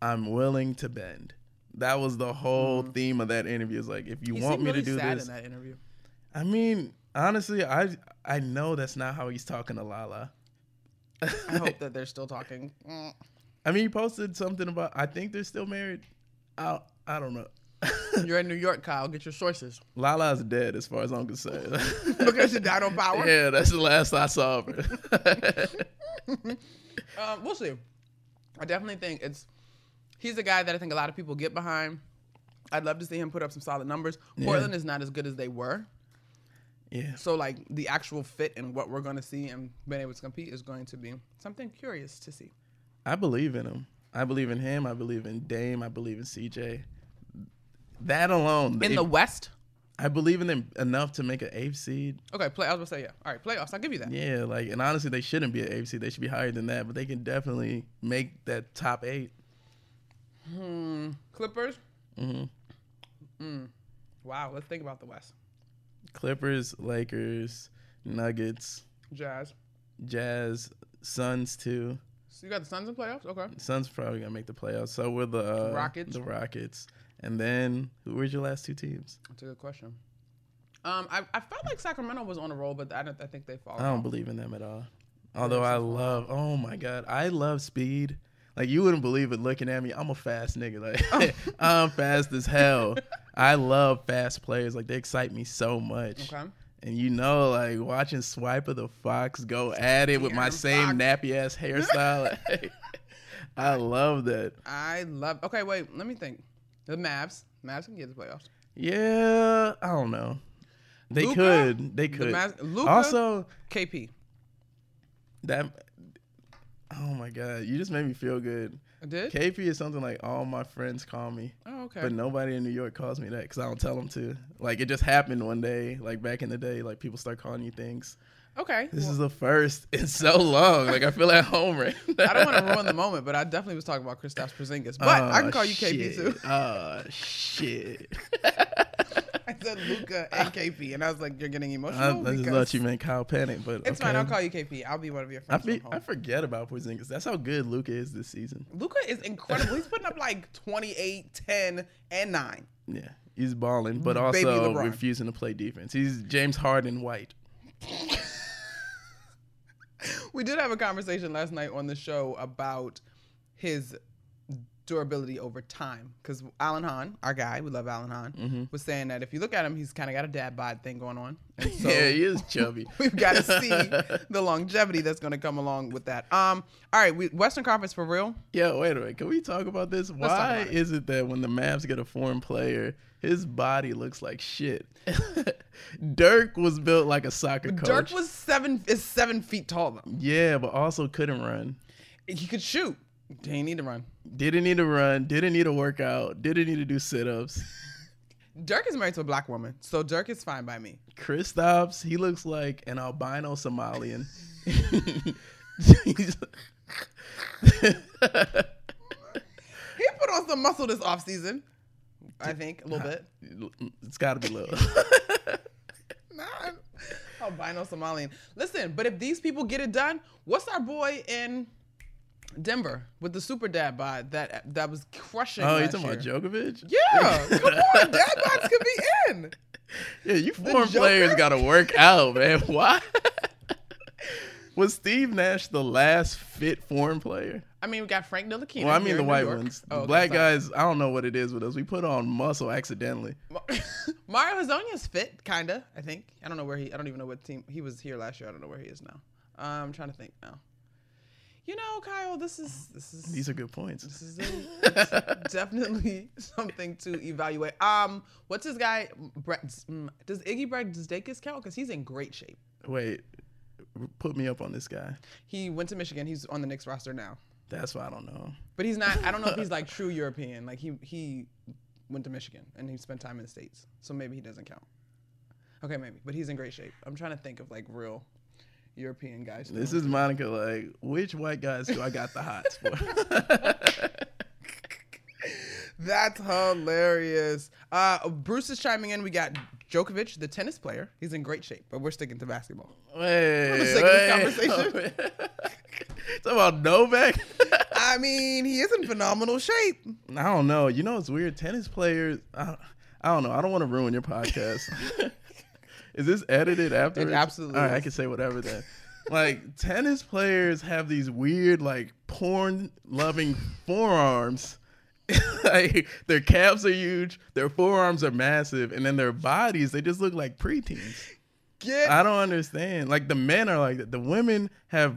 S3: "I'm willing to bend." That was the whole theme of that interview. Is like, if you.
S1: He
S3: want me
S1: really
S3: to do
S1: sad
S3: this,
S1: in that interview.
S3: I mean, honestly, I I know that's not how he's talking to Lala.
S1: I hope [LAUGHS] that they're still talking. Mm.
S3: I mean, he posted something about. I think they're still married. I I don't know.
S1: You're in New York, Kyle. Get your sources.
S3: Lala's dead, as far as I'm concerned. [LAUGHS]
S1: because she died on power.
S3: yeah, that's the last I saw of her. [LAUGHS]
S1: Um, we'll see. I definitely think it's he's a guy that I think a lot of people get behind. I'd love to see him put up some solid numbers. Portland is not as good as they were.
S3: yeah.
S1: So like the actual fit and what we're going to see and being able to compete is going to be something curious to see.
S3: I believe in him. I believe in him. I believe in Dame. I believe in CJ. That alone,
S1: In the West,
S3: I believe in them enough to make an eighth seed.
S1: okay, play. I was gonna say yeah. All right, playoffs. I'll give you that.
S3: Yeah, like, and honestly, they shouldn't be an eighth seed. They should be higher than that, but they can definitely make that top eight.
S1: Clippers.
S3: hmm
S1: Mm. Wow. Let's think about the West.
S3: Clippers, Lakers, Nuggets,
S1: Jazz.
S3: Jazz, Suns too.
S1: So you got the Suns in playoffs. Okay.
S3: Suns probably gonna make the playoffs. So we're the uh,
S1: Rockets.
S3: The Rockets, and then who? Where's your last two teams?
S1: That's a good question. Um, I, I felt like Sacramento was on a roll, but I don't. I think they fall.
S3: I don't believe in them at all. Although I love, oh my god, I love speed. Like you wouldn't believe it looking at me. I'm a fast nigga. Like [LAUGHS] I'm fast as hell. I love fast players. Like they excite me so much.
S1: Okay.
S3: And you know, like watching Swipe of the Fox go at it with my same nappy ass hairstyle. [LAUGHS] like, I love that.
S1: I love. Okay, wait. Let me think. The Mavs. Mavs can get the playoffs.
S3: Yeah, I don't know. They
S1: Luka?
S3: could. They
S1: The
S3: could.
S1: Mavs. Luka.
S3: also,
S1: KP.
S3: that. Oh my god, you just made me feel good.
S1: I did.
S3: KP is something like all my friends call me.
S1: oh, okay.
S3: But nobody in New York calls me that because I don't tell them to. Like it just happened one day, like back in the day, like people start calling you things.
S1: okay.
S3: This
S1: well,
S3: is the first in so long. Like I feel at home right now. [LAUGHS]
S1: I don't want to ruin the moment, but I definitely was talking about Kristaps Porzingis. But I can
S3: Oh,
S1: call you KP too.
S3: Oh shit! [LAUGHS]
S1: I said Luka and KP, and I was like, "You're getting
S3: I,
S1: emotional."
S3: I just
S1: because-
S3: thought you meant Kyle Pennant, but
S1: It's
S3: okay.
S1: fine. I'll call you KP. I'll be one of your
S3: I,
S1: friends.
S3: fe-
S1: from
S3: I forget about Porzingis. That's how good Luka is this season.
S1: Luka is incredible. He's putting up like 28, 10, and 9.
S3: Yeah, he's balling, but also refusing to play defense. He's James Harden white. [LAUGHS]
S1: We did have a conversation last night on the show about his durability over time. Because Alan Hahn, our guy, we love Alan Hahn,
S3: Mm-hmm.
S1: was saying that if you look at him, he's kind of got a dad bod thing going on. And [LAUGHS] so
S3: yeah, he is chubby. [LAUGHS]
S1: we've got to see [LAUGHS] the longevity that's going to come along with that. Um, all right, we, Western Conference for real.
S3: Yeah, wait a minute. Can we talk about this?
S1: talk
S3: Why
S1: about
S3: is it that when the Mavs get a foreign player, his body looks like shit? Dirk was built like a soccer coach.
S1: Dirk was seven is seven feet tall though.
S3: yeah, but also couldn't run.
S1: He could shoot. Didn't need to run.
S3: Didn't need to run. Didn't need to work out. Didn't need to do sit ups. [LAUGHS]
S1: Dirk is married to a black woman, so Dirk is fine by me.
S3: Kristaps, he looks like an albino Somalian. [LAUGHS]
S1: He put on some muscle this off season. I think a little bit. [LAUGHS]
S3: it's got to be little.
S1: Nah, albino Somalian. Listen, but if these people get it done, what's our boy in Denver with the super dad bod that that was crushing?
S3: oh, you talking about? Djokovic?
S1: Yeah, come on, dad bods could be in. [LAUGHS]
S3: Yeah, you foreign players got to work out, man. [LAUGHS] Why? Was Steve Nash the last fit foreign player?
S1: I mean, we got Frank Ntilikina.
S3: Well, I mean the white ones. The
S1: Oh, okay,
S3: black
S1: sorry.
S3: guys, I don't know what it is with us. We put on muscle accidentally. [LAUGHS]
S1: Mario Hezonja's fit, kinda. I think. I don't know where he. I don't even know what team he was here last year. I don't know where he is now. Uh, I'm trying to think now. You know, Kyle, this is this is
S3: These are good points.
S1: this is [LAUGHS] definitely something to evaluate. Um, what's his guy? Brett, mm, does Iggy Brazdeikis count? Because he's in great shape.
S3: Wait, put me up on this guy.
S1: He went to Michigan. He's on the Knicks roster now.
S3: That's why I don't know.
S1: But he's not. I don't know if he's [LAUGHS] like true European. Like he he went to Michigan and he spent time in the states, so maybe he doesn't count. Okay, maybe. But he's in great shape. I'm trying to think of like real European guys.
S3: This is Monica. Like, which white guys do I got the hots for? [LAUGHS]
S1: That's hilarious. Uh, Bruce is chiming in. We got Djokovic, the tennis player. He's in great shape, but we're sticking to basketball.
S3: wait,
S1: the sake of this conversation.
S3: wait. [LAUGHS] Talk about Novak. [LAUGHS]
S1: I mean, he is in phenomenal shape.
S3: I don't know. You know, it's weird. Tennis players. I, I don't know. I don't want to ruin your podcast. Is this edited after?
S1: Absolutely
S3: All right, I can say whatever then. [LAUGHS] Like tennis players have these weird, like porn-loving forearms. [LAUGHS] like their calves are huge, their forearms are massive, and then their bodies they just look like preteens.
S1: Get
S3: I don't understand. Like the men are like that. The women have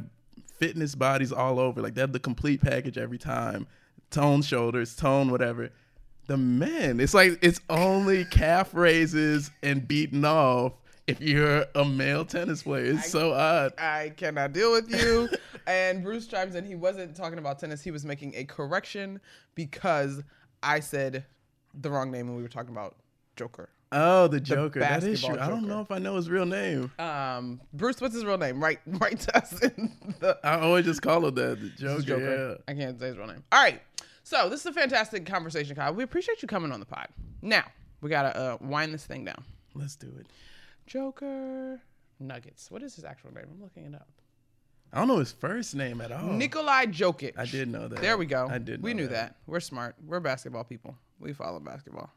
S3: fitness bodies all over. Like they have the complete package every time. Tone shoulders, tone whatever. The men, it's like it's only calf raises and beating off [LAUGHS] if you're a male tennis player. It's so odd.
S1: I cannot deal with you. [LAUGHS] and Bruce chimes in. He wasn't talking about tennis. He was making a correction because I said the wrong name when we were talking about Joker.
S3: Oh, the Joker. That is true. I don't know if I know his real name.
S1: Um, Bruce, what's his real name? Right, [LAUGHS] right to us in the
S3: I always just call him that. The Joker.
S1: Joker. I can't say his real name. All right. So this is a fantastic conversation, Kyle. We appreciate you coming on the pod. Now we gotta uh, wind this thing down.
S3: Let's do it.
S1: Joker Nuggets. What is his actual name? I'm looking it up.
S3: I don't know his first name at all.
S1: Nikolai Jokic.
S3: I did know that.
S1: There we go.
S3: I did.
S1: We knew that. We're smart. We're basketball people. We follow basketball.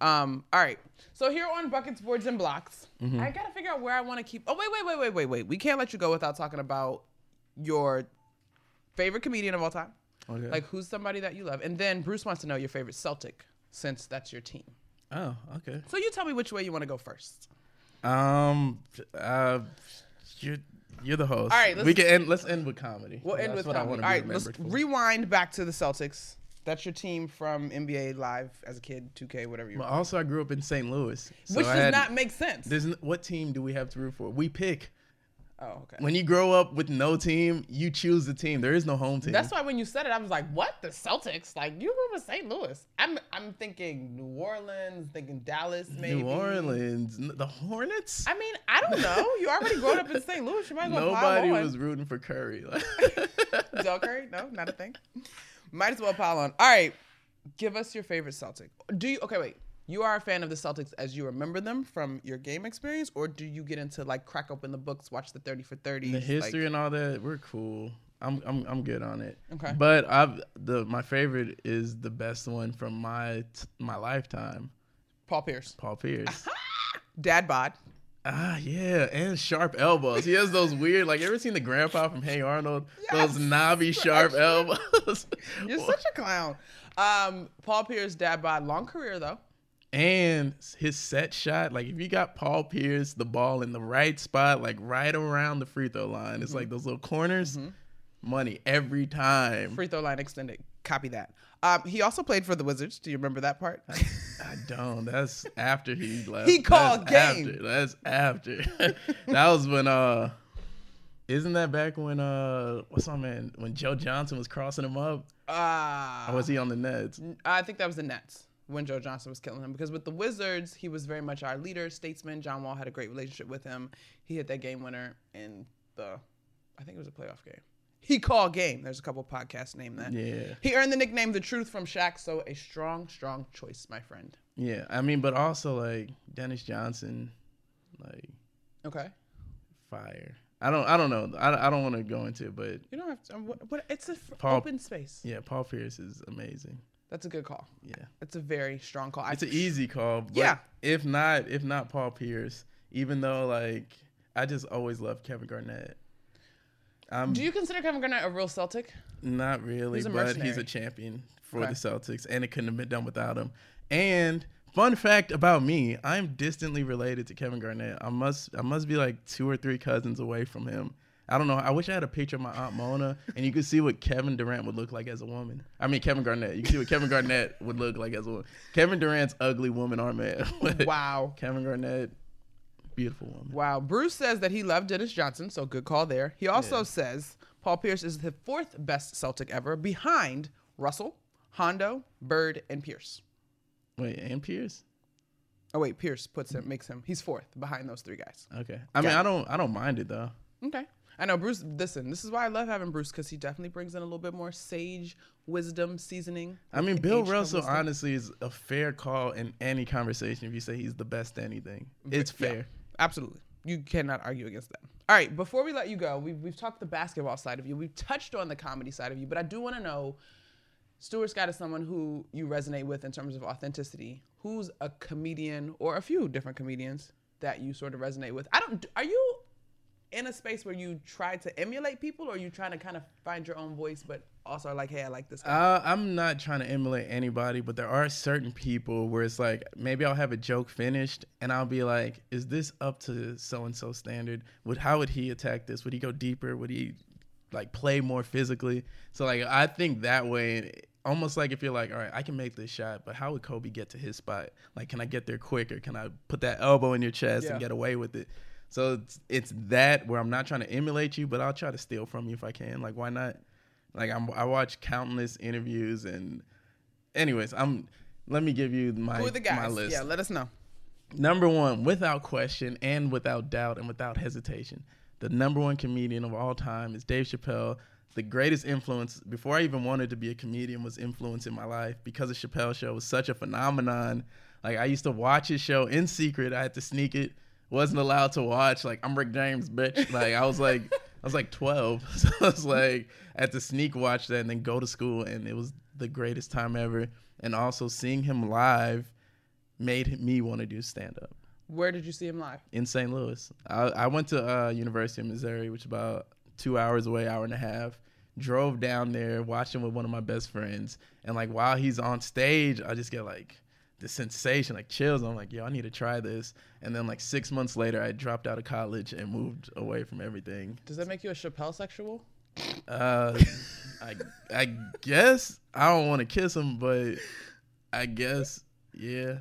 S1: Um. All right. So here on buckets, boards, and blocks,
S3: Mm-hmm.
S1: I gotta figure out where I want to keep. Oh wait, wait, wait, wait, wait, wait. We can't let you go without talking about your favorite comedian of all time,
S3: Okay.
S1: Like, who's somebody that you love? And then Bruce wants to know your favorite Celtic, since that's your team.
S3: oh, okay.
S1: So you tell me which way you want to go first.
S3: Um, uh, you're you're the host.
S1: All right,
S3: we
S1: let's-
S3: can end. Let's end with comedy.
S1: We'll end
S3: That's
S1: with
S3: what I
S1: comedy. All let's
S3: for.
S1: rewind back to the Celtics. That's your team from NBA Live as a kid, 2K, whatever you
S3: But also, I grew up in St. Louis, so
S1: Which
S3: I
S1: does
S3: had-
S1: not make sense.
S3: There's what team do we have to root for? We pick.
S1: Oh, okay.
S3: When you grow up with no team, you choose the team. There is no home team.
S1: That's why when you said it, I was like, "What? The Celtics? Like you grew up in St. Louis?" I'm I'm thinking New Orleans, thinking Dallas, maybe
S3: New Orleans, the Hornets.
S1: I mean, I don't [LAUGHS] know. You already grown up in St. Louis. You might go.
S3: Nobody was rooting for Curry. [LAUGHS]
S1: Del Curry? No, not a thing. Might as well pile on. All right, give us your favorite Celtic. Do you? Okay, wait. You are a fan of the Celtics as you remember them from your game experience, or do you get into like crack open the books, watch the thirty for thirty?
S3: the history and all that, we're cool. I'm I'm I'm good on it.
S1: Okay.
S3: But I've the my favorite is the best one from my t- my lifetime,
S1: Paul Pierce,
S3: Paul Pierce. [LAUGHS]
S1: Dad bod.
S3: ah yeah, and sharp elbows. He has those weird like ever seen the grandpa from Hey Arnold?
S1: Yes.
S3: Those knobby sharp elbows.
S1: You're such a clown. Um, Paul Pierce, dad bod, long career though.
S3: And his set shot, like if you got Paul Pierce the ball in the right spot, like right around the free throw line,
S1: Mm-hmm.
S3: it's like those little corners, money every time.
S1: Free throw line extended. Copy that. Um, he also played for the Wizards. Do you remember that part?
S3: I don't. That's after he [LAUGHS] left.
S1: He called
S3: That's
S1: game.
S3: After. That's after. [LAUGHS] that was when uh isn't that back when uh what's my man when Joe Johnson was crossing him up?
S1: Ah,
S3: Or was he on the Nets?
S1: I think that was the Nets when Joe Johnson was killing him because with the Wizards, he was very much our leader, statesman. John Wall had a great relationship with him. He hit that game winner in the, I think it was a playoff game. He called game. There's a couple podcasts named that.
S3: Yeah.
S1: He earned the nickname The Truth from Shaq, so a strong, strong choice, my friend.
S3: Yeah. I mean, but also like Dennis Johnson, like
S1: Okay.
S3: fire. I don't I don't know. I, I don't want to go into it, but
S1: You don't have to. What, what, it's a f-
S3: Paul-
S1: open space.
S3: yeah, Paul Pierce is amazing.
S1: That's a good call.
S3: Yeah.
S1: It's a very strong call. I-
S3: It's an easy call. But
S1: Yeah.
S3: If not, if not Paul Pierce, even though like I just always loved Kevin Garnett. I'm
S1: Do you consider Kevin Garnett a real Celtic?
S3: not really,
S1: He's a
S3: but he's a champion for
S1: Okay.
S3: the Celtics, and it couldn't have been done without him. And fun fact about me, I'm distantly related to Kevin Garnett. I must I must be like two or three cousins away from him. I don't know. I wish I had a picture of my aunt Mona, and you could see what Kevin Durant would look like as a woman. I mean, Kevin Garnett. You can see what Kevin Garnett would look like as a woman. Kevin Durant's ugly woman or man. [LAUGHS]
S1: Wow.
S3: Kevin Garnett, beautiful woman.
S1: Wow. Bruce says that he loved Dennis Johnson, so good call there. He also
S3: Yeah.
S1: says Paul Pierce is the fourth best Celtic ever, behind Russell, Hondo, Bird, and Pierce.
S3: Wait, and Pierce?
S1: Oh wait, Pierce puts him makes him he's fourth behind those three guys.
S3: Okay. I mean,
S1: Got
S3: I don't I don't mind it though.
S1: Okay. I know Bruce. Listen, this is why I love having Bruce because he definitely brings in a little bit more sage, wisdom, seasoning.
S3: I mean, Bill Russell
S1: wisdom.
S3: honestly is a fair call in any conversation if you say he's the best at anything. It's
S1: Yeah,
S3: fair.
S1: absolutely. You cannot argue against that. All right, before we let you go, we've, we've talked the basketball side of you. We've touched on the comedy side of you, but I do want to know Stuart Scott is someone who you resonate with in terms of authenticity. Who's a comedian or a few different comedians that you sort of resonate with? I don't, are you in a space where you try to emulate people or are you trying to kind of find your own voice, but also like, hey, I like this guy?
S3: Uh, I'm not trying to emulate anybody, but there are certain people where it's like maybe I'll have a joke finished and I'll be like, "Is this up to so and so standard? Would how would he attack this? Would he go deeper? Would he like play more physically?" So like I think that way, almost like if you're like, "All right, I can make this shot, but how would Kobe get to his spot? Like, can I get there quicker? Can I put that elbow in your chest
S1: Yeah.
S3: and get away with it?" So it's, it's that where I'm not trying to emulate you, but I'll try to steal from you if I can. Like, why not? Like I'm, I watch countless interviews and, anyways, I'm. Let me give you my
S1: Who are the guys?
S3: my list.
S1: Yeah, let us know.
S3: Number one, without question and without doubt and without hesitation, the number one comedian of all time is Dave Chappelle. The greatest influence before I even wanted to be a comedian was influence in my life because of Chappelle show was such a phenomenon. Like I used to watch his show in secret. I had to sneak it. Wasn't allowed to watch. Like I'm Rick James, bitch. Like I was like I was like 12, [LAUGHS] so I was like I had to sneak watch that and then go to school, and it was the greatest time ever. And also seeing him live made me want to do stand up
S1: Where did you see him live?
S3: in St. Louis. I, I went to uh, University of Missouri, which is about two hours away, hour and a half. drove down there, watched him with one of my best friends, and like while he's on stage, I just get like the sensation, like chills. I'm like, yo, I need to try this. And then like six months later, I dropped out of college and moved away from everything.
S1: Does that make you a Chappelle sexual?
S3: Uh, I I guess I don't want to kiss him, but I guess yeah.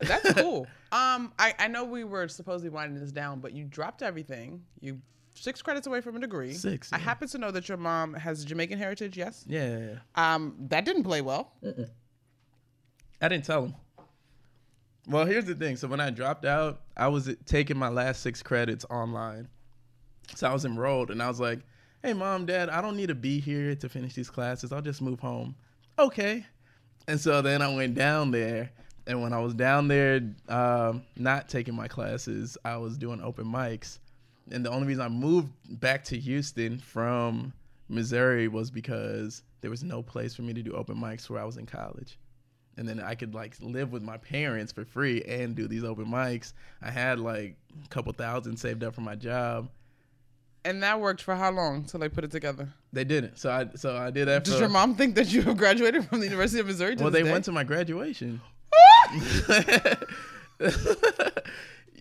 S1: That's [LAUGHS] cool. um, I, I know we were supposedly winding this down, but you dropped everything. You six credits away from a degree.
S3: Six,
S1: I happen to know that your mom has Jamaican heritage. Yes.
S3: Yeah, yeah, yeah.
S1: Um, that didn't play well.
S3: I didn't tell him. Well, here's the thing. So when I dropped out, I was taking my last six credits online. So I was enrolled, and I was like, "Hey, mom, dad, I don't need to be here to finish these classes. I'll just move home." Okay. And so then I went down there, and when I was down there, um, not taking my classes, I was doing open mics. And the only reason I moved back to Houston from Missouri was because there was no place for me to do open mics where I was in college and then I could like live with my parents for free and do these open mics. I had like a couple thousand saved up for my job.
S1: And that worked for how long till they put it together?
S3: They didn't, so I so I did that.
S1: Does
S3: for-
S1: your mom think that you have graduated from the University of Missouri?
S3: Well, they
S1: day?
S3: went to my graduation. [LAUGHS]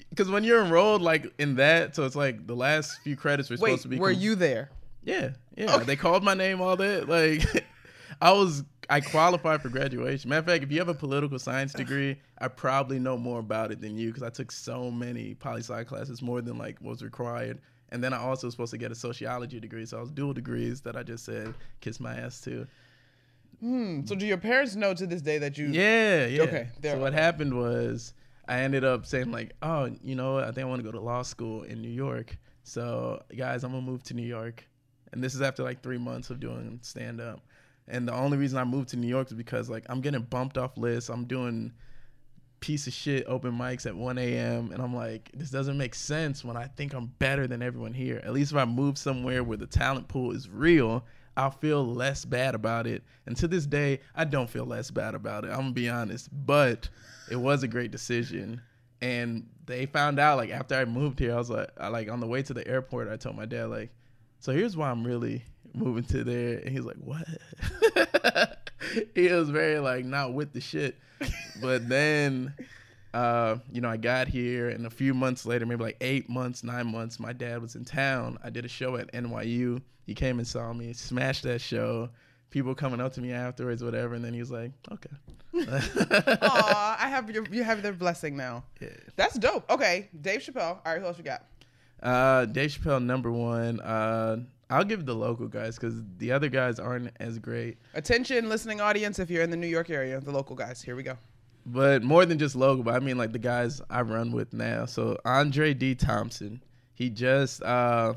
S3: Because when you're enrolled like in that, so it's like the last few credits were supposed to be.
S1: were
S3: com-
S1: you there?
S3: Yeah, yeah. They called my name, all that. Like, [LAUGHS] I was, I qualified for graduation. Matter of fact, if you have a political science degree, I probably know more about it than you because I took so many poli sci classes, more than like was required. And then I also was supposed to get a sociology degree, so I was dual degrees that I just said kiss my ass to. Hmm.
S1: So do your parents know to this day that you?
S3: Yeah, yeah.
S1: Okay,
S3: So what happened was I ended up saying like, oh, you know, what? I think I want to go to law school in New York. So guys, I'm gonna move to New York, and this is after like three months of doing stand up. And the only reason I moved to New York is because like I'm getting bumped off lists. I'm doing piece of shit open mics at 1 a.m. and I'm like, this doesn't make sense when I think I'm better than everyone here. At least if I move somewhere where the talent pool is real, I'll feel less bad about it. And to this day, I don't feel less bad about it. I'm gonna be honest, but it was a great decision. And they found out like after I moved here, I was like, I, like on the way to the airport, I told my dad like, so here's why I'm really moving to there. And he's like, what? [LAUGHS] he was very like not with the shit. But then, uh, you know, I got here, and a few months later, maybe like eight months, nine months, my dad was in town. I did a show at NYU. He came and saw me, smashed that show. People coming up to me afterwards, whatever, and then he was like, "Okay." [LAUGHS]
S1: Aw, I have your you have their blessing now.
S3: Yeah.
S1: That's dope. Okay, Dave Chappelle. All right, who else you got?
S3: Uh, Dave Chappelle number one. Uh, I'll give the local guys because the other guys aren't as great.
S1: Attention, listening audience, if you're in the New York area, the local guys. Here we go.
S3: But more than just local, but I mean like the guys I run with now. So Andre D. Thompson, he just uh,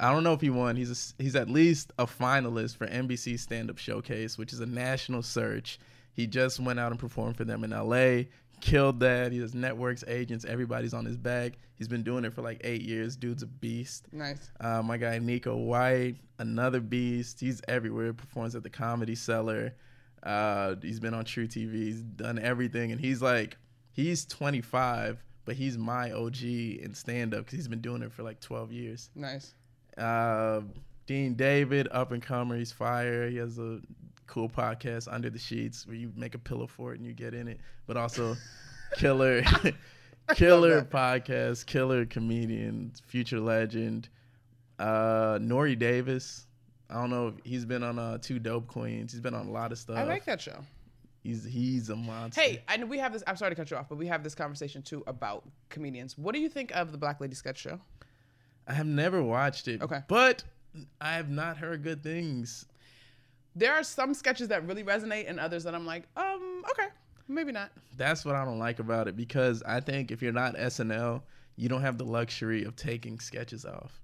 S3: I don't know if he won. He's a, he's at least a finalist for NBC Stand Up Showcase, which is a national search. He just went out and performed for them in LA. Killed that. He has networks, agents, everybody's on his back. He's been doing it for like eight years. Dude's a beast.
S1: Nice.
S3: Uh, my guy Nico White, another beast. He's everywhere. Performs at the Comedy Cellar. Uh, he's been on truTV. He's done everything, and he's like, he's 25, but he's my OG in stand up because he's been doing it for like 12 years.
S1: Nice.
S3: Uh, Dean David, up and comer. He's fire. He has a cool podcast, Under the Sheets, where you make a pillow for it and you get in it. But also, killer, [LAUGHS] [LAUGHS] killer podcast, killer comedian, future legend. Uh, Nore Davis. I don't know. If he's been on uh, Two Dope Queens. He's been on a lot of stuff.
S1: I like that show.
S3: He's he's a monster.
S1: Hey, know we have this. I'm sorry to cut you off, but we have this conversation too about comedians. What do you think of the Black Lady Sketch Show?
S3: I have never watched it.
S1: Okay.
S3: but I have not heard good things.
S1: There are some sketches that really resonate, and others that I'm like, um, okay, maybe not.
S3: That's what I don't like about it because I think if you're not SNL, you don't have the luxury of taking sketches off.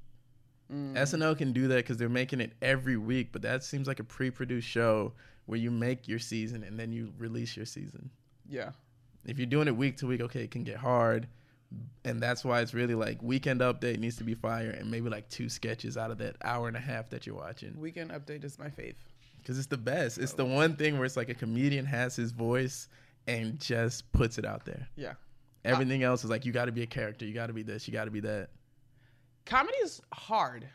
S3: SNL can do that because they're making it every week, but that seems like a pre-produced show where you make your season and then you release your season.
S1: Yeah.
S3: If you're doing it week to week, okay, it can get hard, and that's why it's really like weekend update needs to be fire and maybe like two sketches out of that hour and a half that you're watching
S1: Weekend Update is my fave.
S3: Because it's the best. It's the one thing where it's like a comedian has his voice and just puts it out there.
S1: Yeah.
S3: Everything else is like you got to be a character, you got to be this, you got to be that.
S1: Comedy is hard.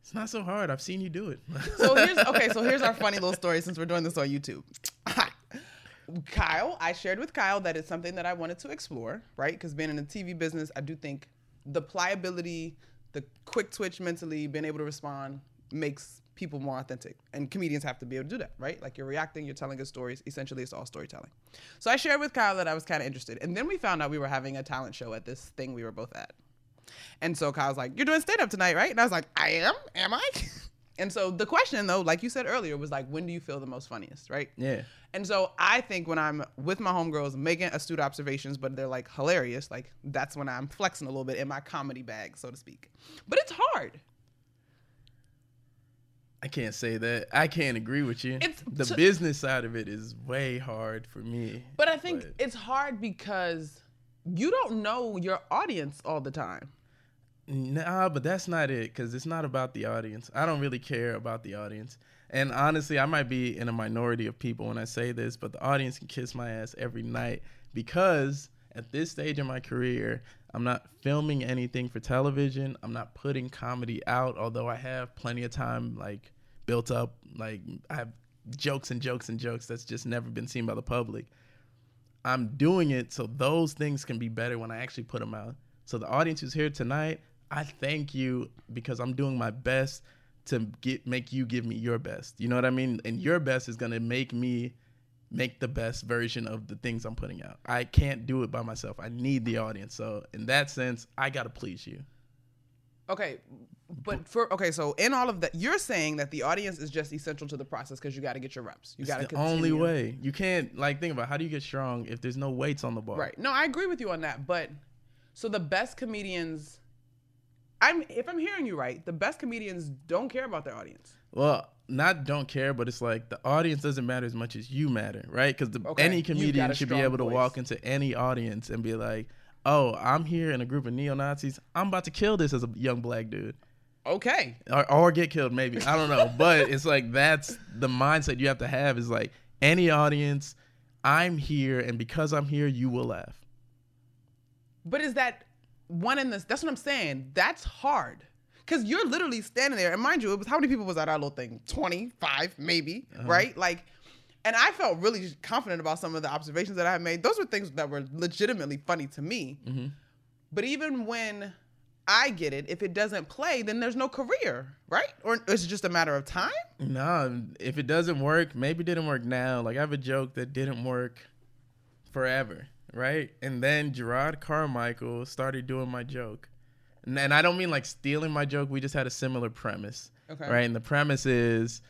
S3: It's not so hard. I've seen you do it. [LAUGHS]
S1: So here's okay. So here's our funny little story since we're doing this on YouTube. [LAUGHS] Kyle, I shared with Kyle that it's something that I wanted to explore, right? Because being in the TV business, I do think the pliability, the quick twitch mentally, being able to respond makes people more authentic. And comedians have to be able to do that, right? Like you're reacting, you're telling good stories. Essentially, it's all storytelling. So I shared with Kyle that I was kind of interested. And then we found out we were having a talent show at this thing we were both at. And so Kyle's like, You're doing stand up tonight, right? And I was like, I am? Am I? [LAUGHS] And so the question, though, like you said earlier, was like, When do you feel the most funniest, right?
S3: yeah.
S1: And so I think when I'm with my homegirls making astute observations, but they're like hilarious, like that's when I'm flexing a little bit in my comedy bag, so to speak. But it's hard.
S3: I can't say that. I can't agree with you.
S1: It's-
S3: the
S1: so-
S3: business side of it is way hard for me.
S1: But I think
S3: But-
S1: it's hard because you don't know your audience all the time.
S3: Nah, but that's not it because it's not about the audience. I don't really care about the audience. And honestly, I might be in a minority of people when I say this, but the audience can kiss my ass every night because at this stage in my career, I'm not filming anything for television. I'm not putting comedy out, although I have plenty of time like built up. Like I have jokes and jokes and jokes that's just never been seen by the public. I'm doing it so those things can be better when I actually put them out. So the audience who's here tonight, I thank you because I'm doing my best to get make you give me your best. You know what I mean? And your best is gonna make me make the best version of the things I'm putting out. I can't do it by myself. I need the audience. So in that sense, I gotta please you.
S1: Okay, but for okay, so in all of that, you're saying that the audience is just essential to the process because you got to get your reps. You got to
S3: the only way. You can't like think about how do you get strong if there's no weights on the bar.
S1: Right. No, I agree with you on that. But so the best comedians, I'm if I'm hearing you right, the best comedians don't care about their audience.
S3: Well, not don't care, but it's like the audience doesn't matter as much as you matter, right? Because
S1: Okay.
S3: any comedian should be able to
S1: voice.
S3: walk into any audience and be like, "Oh, I'm here in a group of neo Nazis. I'm about to kill this as a young black dude,
S1: Okay.
S3: or, or get killed, maybe. I don't know." but [LAUGHS] it's like that's the mindset you have to have. Is like any audience, I'm here, and because I'm here, you will laugh.
S1: But is that one in this? That's what I'm saying. That's hard. Cause you're literally standing there, and mind you, it was how many people was at our little thing? Twenty five, maybe, uh-huh. right? Like, and I felt really confident about some of the observations that I had made. Those were things that were legitimately funny to me. Mm-hmm. But even when I get it, if it doesn't play, then there's no career, right? Or is it just a matter of time?
S3: No, if it doesn't work, maybe it didn't work now. Like I have a joke that didn't work forever, right? And then Jerrod Carmichael started doing my joke. And, and I don't mean like stealing my joke. We just had a similar premise,
S1: Okay.
S3: right? And the premise is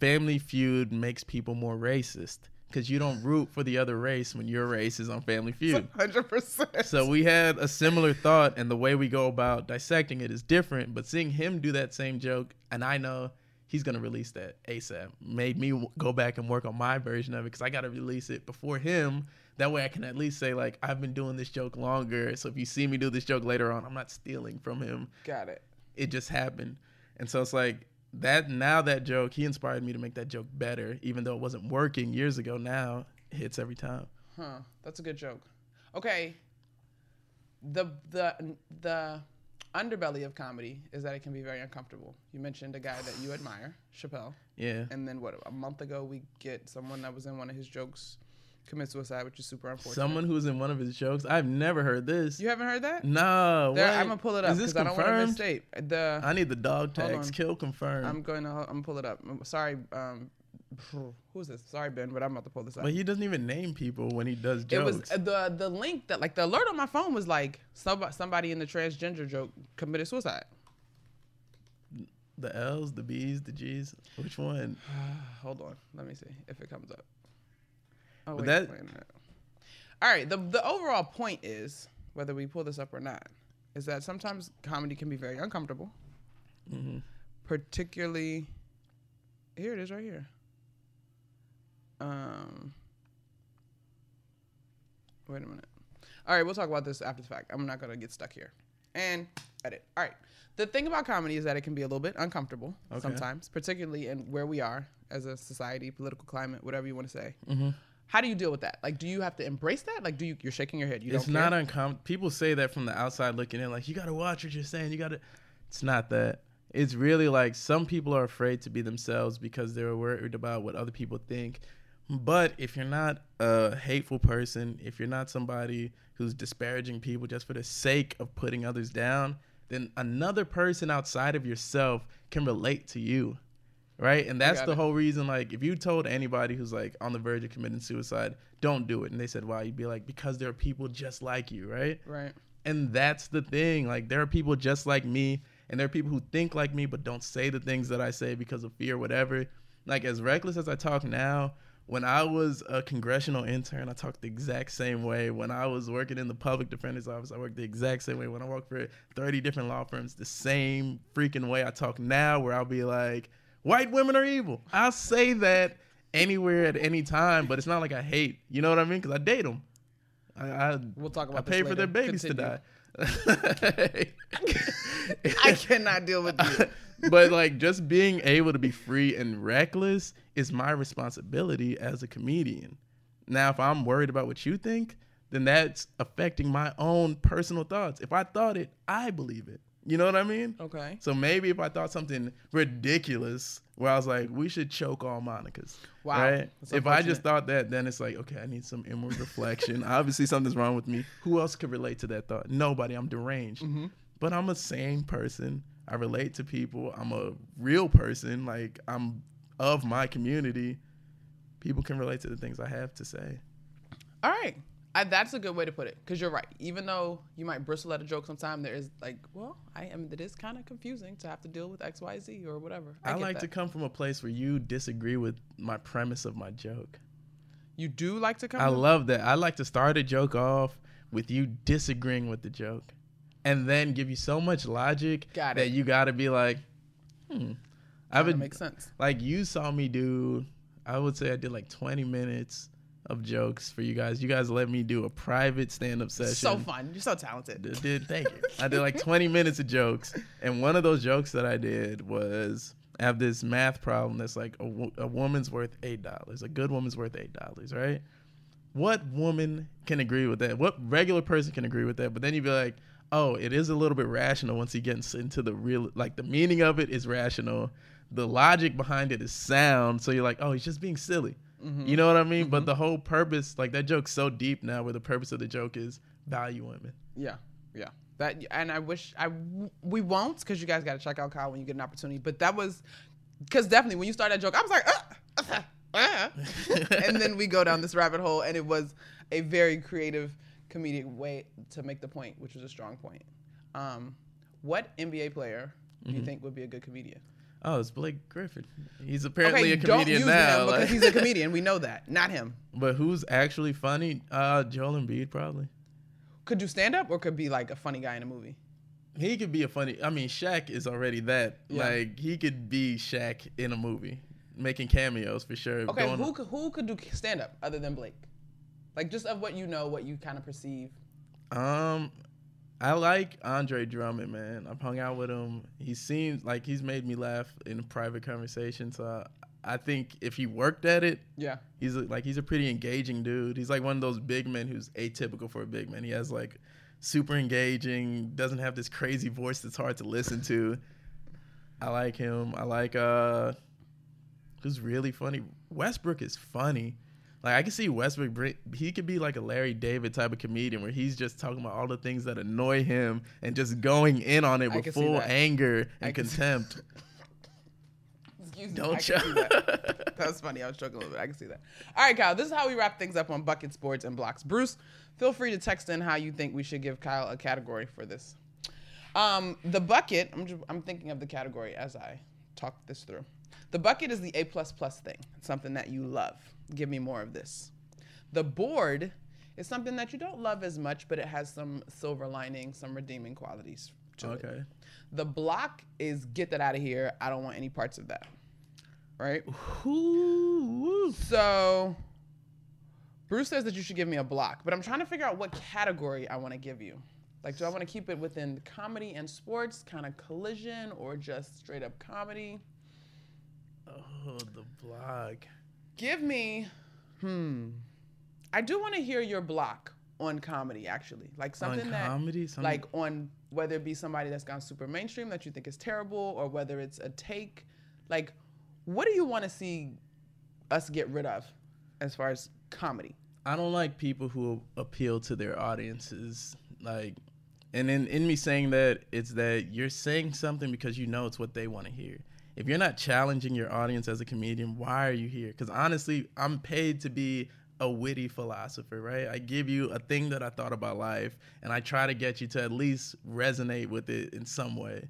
S3: Family Feud makes people more racist because you don't root for the other race when your race is on Family Feud.
S1: Hundred percent.
S3: So we had a similar thought, and the way we go about dissecting it is different. But seeing him do that same joke, and I know he's gonna release that ASAP, made me go back and work on my version of it because I got to release it before him. That way, I can at least say like I've been doing this joke longer. So if you see me do this joke later on, I'm not stealing from him.
S1: Got it.
S3: It just happened, and so it's like that. Now that joke, he inspired me to make that joke better, even though it wasn't working years ago. Now hits every time.
S1: Huh. That's a good joke. Okay. The the the underbelly of comedy is that it can be very uncomfortable. You mentioned a guy that you admire, Chappelle,
S3: Yeah.
S1: and then what? A month ago, we get someone that was in one of his jokes commit suicide, which is super unfortunate.
S3: Someone who's in one of his jokes. I've never heard this.
S1: you haven't heard that?
S3: No,
S1: There? I'm gonna pull it up
S3: Is this
S1: because I don't want to misstate. The
S3: I need the dog tags. Kill confirmed.
S1: I'm going to I'm gonna pull it up. Sorry, um, [SIGHS] who's this? Sorry, Ben, but I'm about to pull this up.
S3: but he doesn't even name people when he does jokes.
S1: It was the the link that like the alert on my phone was like somebody somebody in the transgender joke committed suicide.
S3: the L's, the B's, the G's. Which one? [SIGHS]
S1: Hold on, let me see if it comes up. Oh wait,
S3: that-
S1: wait. All right, the the overall point is whether we pull this up or not is that sometimes comedy can be very uncomfortable,
S3: Mm-hmm.
S1: particularly. Here it is, right here. Um. Wait a minute. All right, we'll talk about this after the fact. I'm not gonna get stuck here. And edit. All right. The thing about comedy is that it can be a little bit uncomfortable
S3: Okay.
S1: sometimes, particularly in where we are as a society, political climate, whatever you want to say.
S3: Mm-hmm.
S1: How do you deal with that? Like, do you have to embrace that? Like, do you? You're shaking your head. You
S3: It's
S1: don't
S3: it's
S1: not
S3: uncomfortable. People say that from the outside looking in, like you got to watch what you're saying. You got to. It's not that. It's really like some people are afraid to be themselves because they're worried about what other people think. But if you're not a hateful person, if you're not somebody who's disparaging people just for the sake of putting others down, then another person outside of yourself can relate to you. Right? And that's the
S1: it.
S3: whole reason like if you told anybody who's like on the verge of committing suicide, don't do it. And they said, "Why?" You'd be like, "Because there are people just like you, right?"
S1: Right.
S3: And that's the thing. Like there are people just like me, and there are people who think like me but don't say the things that I say because of fear, whatever. Like as reckless as I talk now, when I was a congressional intern, I talked the exact same way. When I was working in the public defender's office, I worked the exact same way. When I worked for 30 different law firms, the same freaking way I talk now, where I'll be like, white women are evil. I'll say that anywhere at any time, but it's not like I hate. You know what I mean? Because I date them. I, I
S1: We'll talk about this
S3: pay for their babies
S1: Continue.
S3: to die. [LAUGHS]
S1: I cannot deal with you. [LAUGHS]
S3: but like just being able to be free and reckless is my responsibility as a comedian. Now, if I'm worried about what you think, then that's affecting my own personal thoughts. If I thought it, I believe it. You know what I mean?
S1: Okay.
S3: So maybe if I thought something ridiculous, where I was like, we should choke all Monica's.
S1: Wow.
S3: Right? If I just thought that, then it's like, okay, I need some inward reflection. [LAUGHS] Obviously, something's wrong with me. Who else could relate to that thought? Nobody. I'm deranged.
S1: Mm-hmm.
S3: But I'm a sane person. I relate to people. I'm a real person. Like, I'm of my community. People can relate to the things I have to say.
S1: All right. I, that's a good way to put it because you're right. Even though you might bristle at a joke sometime, there is like, well, I am. It is kind of confusing to have to deal with X, Y, Z or whatever. I,
S3: I, like
S1: that.
S3: to come from a place where you disagree with my premise of my joke.
S1: You do like to come.
S3: I love that. I like to start a joke off with you disagreeing with the joke, and then give you so much logic that you got to be like, hmm. I would
S1: makes sense.
S3: like you saw me do. I would say I did like 20 minutes of jokes for you guys. You guys let me do a private stand-up session.
S1: So fun. You're so talented.
S3: Did, did- thank you. I did like 20 minutes of jokes, and one of those jokes that I did was I have this math problem that's like a, wo- a woman's worth eight dollars. A good woman's worth eight dollars, right? What woman can agree with that? What regular person can agree with that? But then you'd be like, oh, it is a little bit rational once he gets into the real, like the meaning of it is rational. The logic behind it is sound. So you're like, oh, he's just being silly. You know what I mean? But the whole purpose, like that joke's so deep now, where the purpose of the joke is value women.
S1: Yeah, yeah. That and I wish I we won't because you guys got to check out Kyle when you get an opportunity. But that was because definitely when you started that joke, I was like, uh, uh, uh. [LAUGHS] and then we go down this rabbit hole, and it was a very creative comedic way to make the point, which was a strong point. Um, what NBA player do you think would be a good comedian?
S3: Oh, it's Blake Griffin. He's apparently a
S1: don't
S3: comedian
S1: use
S3: now.
S1: him
S3: like-
S1: because he's a comedian. We know that, not him. [LAUGHS]
S3: but who's actually funny? Uh, Joel Embiid probably.
S1: Could do stand up or could be like a funny guy in a movie.
S3: He could be a funny. I mean, Shaq is already that.
S1: Yeah.
S3: Like he could be Shaq in a movie, making cameos for sure.
S1: Okay,
S3: Going-
S1: who could, who could do stand up other than Blake? Like just of what you know, what you kind of perceive.
S3: Um, I like Andre Drummond, man. I've hung out with him. He seems like he's made me laugh in private conversation. So I, I think if he worked at it,
S1: Yeah.
S3: he's a, like he's a pretty engaging dude. He's like one of those big men who's atypical for a big man. He has like super engaging, doesn't have this crazy voice that's hard to listen to. I like him. I like uh who's really funny. Westbrook is funny. Like I can see Westbrook bring, he could be like a Larry David type of comedian where he's just talking about all the things that annoy him and just going in on it
S1: I
S3: with full anger and contempt. [LAUGHS]
S1: Excuse.
S3: Don't
S1: see
S3: you?
S1: that. that was funny. I was joking a little bit. I can see that. All right, Kyle. This is how we wrap things up on Buckets Boards and Blocks. Bruce, feel free to text in how you think we should give Kyle a category for this. Um, the bucket. I'm just, I'm thinking of the category as I talk this through. The bucket is the A plus plus thing. It's something that you love. Give me more of this. The board is something that you don't love as much, but it has some silver lining, some redeeming qualities to it.
S3: Okay.
S1: The block is get that out of here. I don't want any parts of that. Right?
S3: Ooh.
S1: So Bruce says that you should give me a block, but I'm trying to figure out what category I want to give you. Like, do I want to keep it within comedy and sports, kind of collision, or just straight up comedy?
S3: Oh, the blog.
S1: Give me, hmm. I do want to hear your block. on comedy actually, like something that
S3: comedy? Something-
S1: like on whether it be somebody that's gone super mainstream that you think is terrible, or whether it's a take. Like, what do you want to see us get rid of as far as comedy?
S3: I don't like people who appeal to their audiences. Like, and in, in me saying that, it's that you're saying something because you know it's what they want to hear. If you're not challenging your audience as a comedian, why are you here? Because honestly, I'm paid to be a witty philosopher, right? I give you a thing that I thought about life, and I try to get you to at least resonate with it in some way.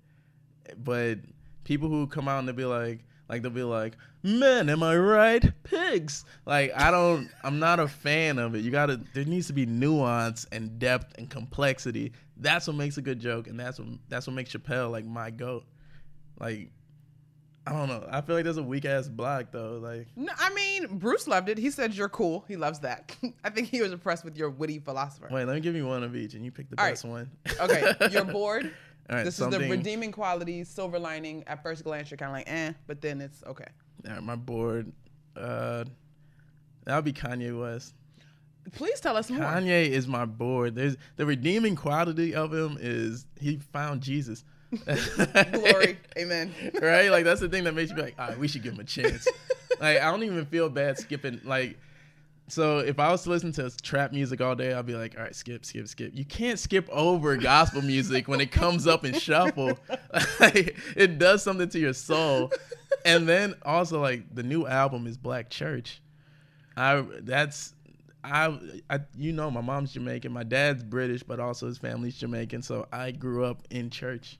S3: But people who come out and they'll be like, like they'll be like, "Man, am I right? Pigs." Like I don't, I'm not a fan of it. You gotta, there needs to be nuance and depth and complexity. That's what makes a good joke, and that's what that's what makes Chappelle like my goat. Like, I don't know. I feel like there's a weak ass block though. Like,
S1: No, I mean Bruce loved it. He said you're cool. He loves that. [LAUGHS] I think he was impressed with your witty philosopher.
S3: wait, let me give you one of each, and you pick the
S1: All right.
S3: best one. [LAUGHS]
S1: Okay, you're [LAUGHS] bored.
S3: All right,
S1: this is the redeeming quality, silver lining. At first glance, you're kind of like, eh, but then it's okay.
S3: All right, my board. Uh, that'll be Kanye West.
S1: Please tell us more.
S3: Kanye is my board. There's the redeeming quality of him is he found Jesus. [LAUGHS]
S1: Glory, amen. [LAUGHS]
S3: right? Like that's the thing that makes you be like, all right, we should give him a chance. [LAUGHS] like I don't even feel bad skipping. Like, so if I was to listen to trap music all day, I'd be like, all right, skip, skip, skip. You can't skip over gospel music when it comes up in shuffle. like, it does something to your soul. And then also like the new album is Black Church. I that's I, I you know my mom's Jamaican, my dad's British, but also his family's Jamaican, so I grew up in church.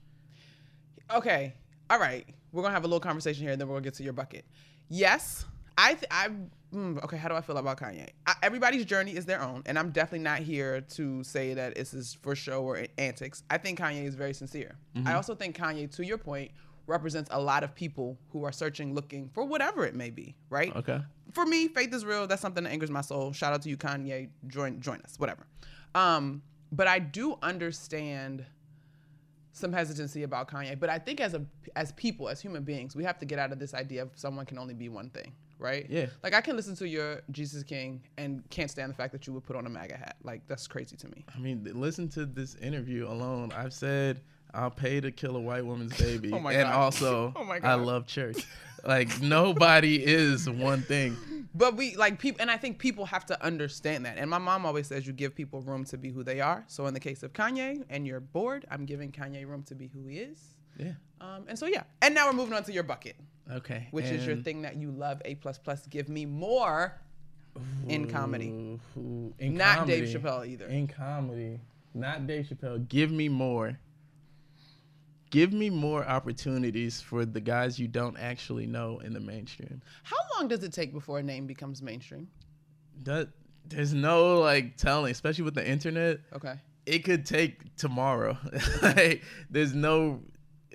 S1: Okay, all right. We're gonna have a little conversation here, and then we're gonna get to your bucket. Yes, I, th- I, mm, okay. How do I feel about Kanye? I, everybody's journey is their own, and I'm definitely not here to say that this is for show or antics. I think Kanye is very sincere. I also think Kanye, to your point, represents a lot of people who are searching, looking for whatever it may be. Right?
S3: Okay.
S1: for me, faith is real. That's something that angers my soul. Shout out to you, Kanye. Join join us, whatever. Um, but I do understand some hesitancy about Kanye. But I think as a as people, as human beings, we have to get out of this idea of someone can only be one thing, right?
S3: Yeah.
S1: Like I can listen to your Jesus King and can't stand the fact that you would put on a MAGA hat. Like that's crazy to me.
S3: I mean, listen to this interview alone. I've said I'll pay to kill a white woman's baby, [LAUGHS]
S1: Oh my
S3: and
S1: God.
S3: also [LAUGHS]
S1: Oh my
S3: I love church. like nobody is one thing. [LAUGHS]
S1: But we like people, and I think people have to understand that. And my mom always says you give people room to be who they are. So in the case of Kanye, and you're bored, I'm giving Kanye room to be who he is.
S3: Yeah.
S1: Um, and so yeah, and now we're moving on to your bucket,
S3: Okay.
S1: which is your thing that you love. A plus plus. Give me more in comedy,
S3: Ooh, ooh, in
S1: not Dave. Chappelle either.
S3: In comedy, not Dave Chappelle. Give me more. Give me more opportunities for the guys you don't actually know in the mainstream.
S1: How long does it take before a name becomes mainstream?
S3: That there's no like telling, especially with the internet.
S1: Okay.
S3: it could take tomorrow. [LAUGHS] like, there's no,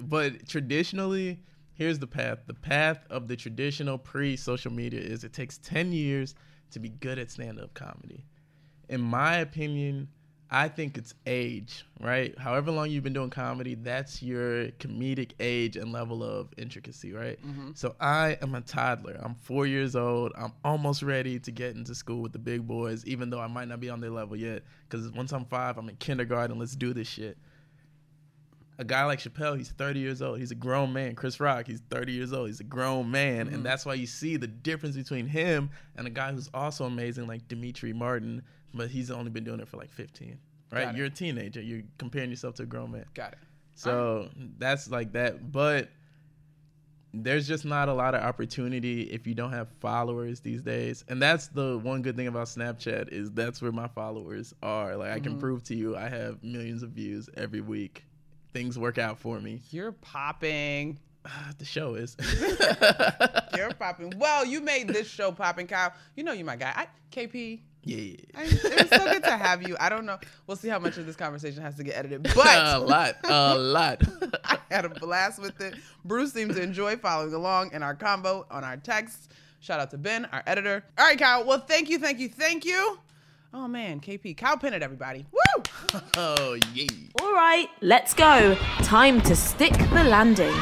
S3: but traditionally, here's the path. The path of the traditional pre-social media is it takes 10 years to be good at stand-up comedy. In my opinion, I think it's age, right? However long you've been doing comedy, that's your comedic age and level of intricacy, right? Mm-hmm. So I am a toddler. I'm four years old. I'm almost ready to get into school with the big boys, even though I might not be on their level yet. Because once I'm five, I'm in kindergarten. Let's do this shit. A guy like Chappelle, he's 30 years old. He's a grown man. Chris Rock, he's 30 years old. He's a grown man. And mm-hmm. that's why you see the difference between him and a guy who's also amazing like Demetri Martin, but he's only been doing it for like 15. Right? You're a teenager. You're comparing yourself to a grown man.
S1: Got it.
S3: So that's like that. But there's just not a lot of opportunity if you don't have followers these days. And that's the one good thing about Snapchat is that's where my followers are. Like I can prove to you I have millions of views every week. Things work out for me.
S1: You're popping.
S3: Ah, the show is. [LAUGHS]
S1: You're popping. Well, you made this show popping, Kyle. You know you're my guy. I, KP.
S3: Yeah.
S1: I, it was so good to have you. I don't know. We'll see how much of this conversation has to get edited, [LAUGHS] but a
S3: lot. A lot. [LAUGHS]
S1: I had a blast with it. Bruce seemed to enjoy following along in our combo on our texts. Shout out to Ben, our editor. All right, Kyle. Well, thank you, thank you, thank you. Oh man, KP, Kyle Pennant, everybody. Woo! [LAUGHS]
S3: oh yeah.
S2: All right, let's go. Time to stick the landing.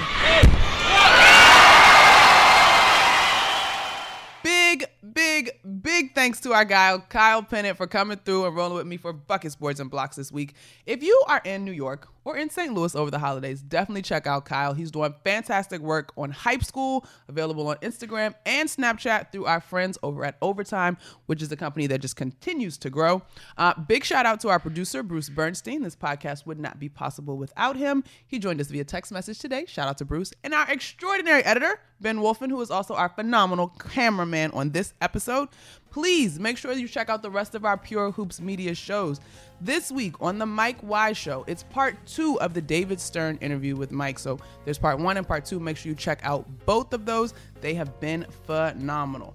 S1: Big, big, big thank thanks to our guy, Kyle Pennant, for coming through and rolling with me for Buckets Boards and Blocks this week. If you are in New York or in St. Louis over the holidays, definitely check out Kyle. He's doing fantastic work on Hype School, available on Instagram and Snapchat through our friends over at Overtime, which is a company that just continues to grow. Uh, big shout out to our producer, Bruce Bernstein. This podcast would not be possible without him. He joined us via text message today. Shout out to Bruce. And our extraordinary editor, Ben Wolfen, who is also our phenomenal cameraman on this episode. Please make sure you check out the rest of our Pure Hoops media shows. This week on the Mike Wise Show, it's part two of the David Stern interview with Mike. So there's part one and part two. Make sure you check out both of those. They have been phenomenal.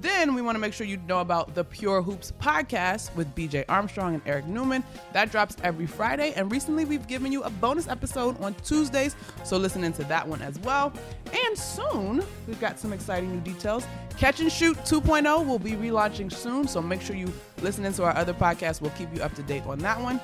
S1: Then we want to make sure you know about the Pure Hoops podcast with BJ Armstrong and Eric Newman. That drops every Friday. And recently we've given you a bonus episode on Tuesdays. So listen into that one as well. And soon we've got some exciting new details. Catch and Shoot 2.0 will be relaunching soon. So make sure you listen into our other podcasts. We'll keep you up to date on that one.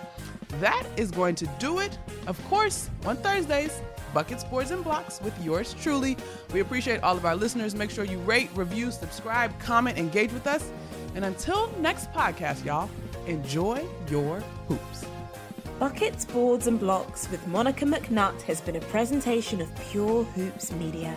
S1: That is going to do it. Of course, on Thursdays, Buckets, Boards, and Blocks with yours truly. We appreciate all of our listeners. Make sure you rate, review, subscribe, comment, engage with us. And until next podcast, y'all, enjoy your hoops.
S2: Buckets, Boards, and Blocks with Monica McNutt has been a presentation of Pure Hoops Media.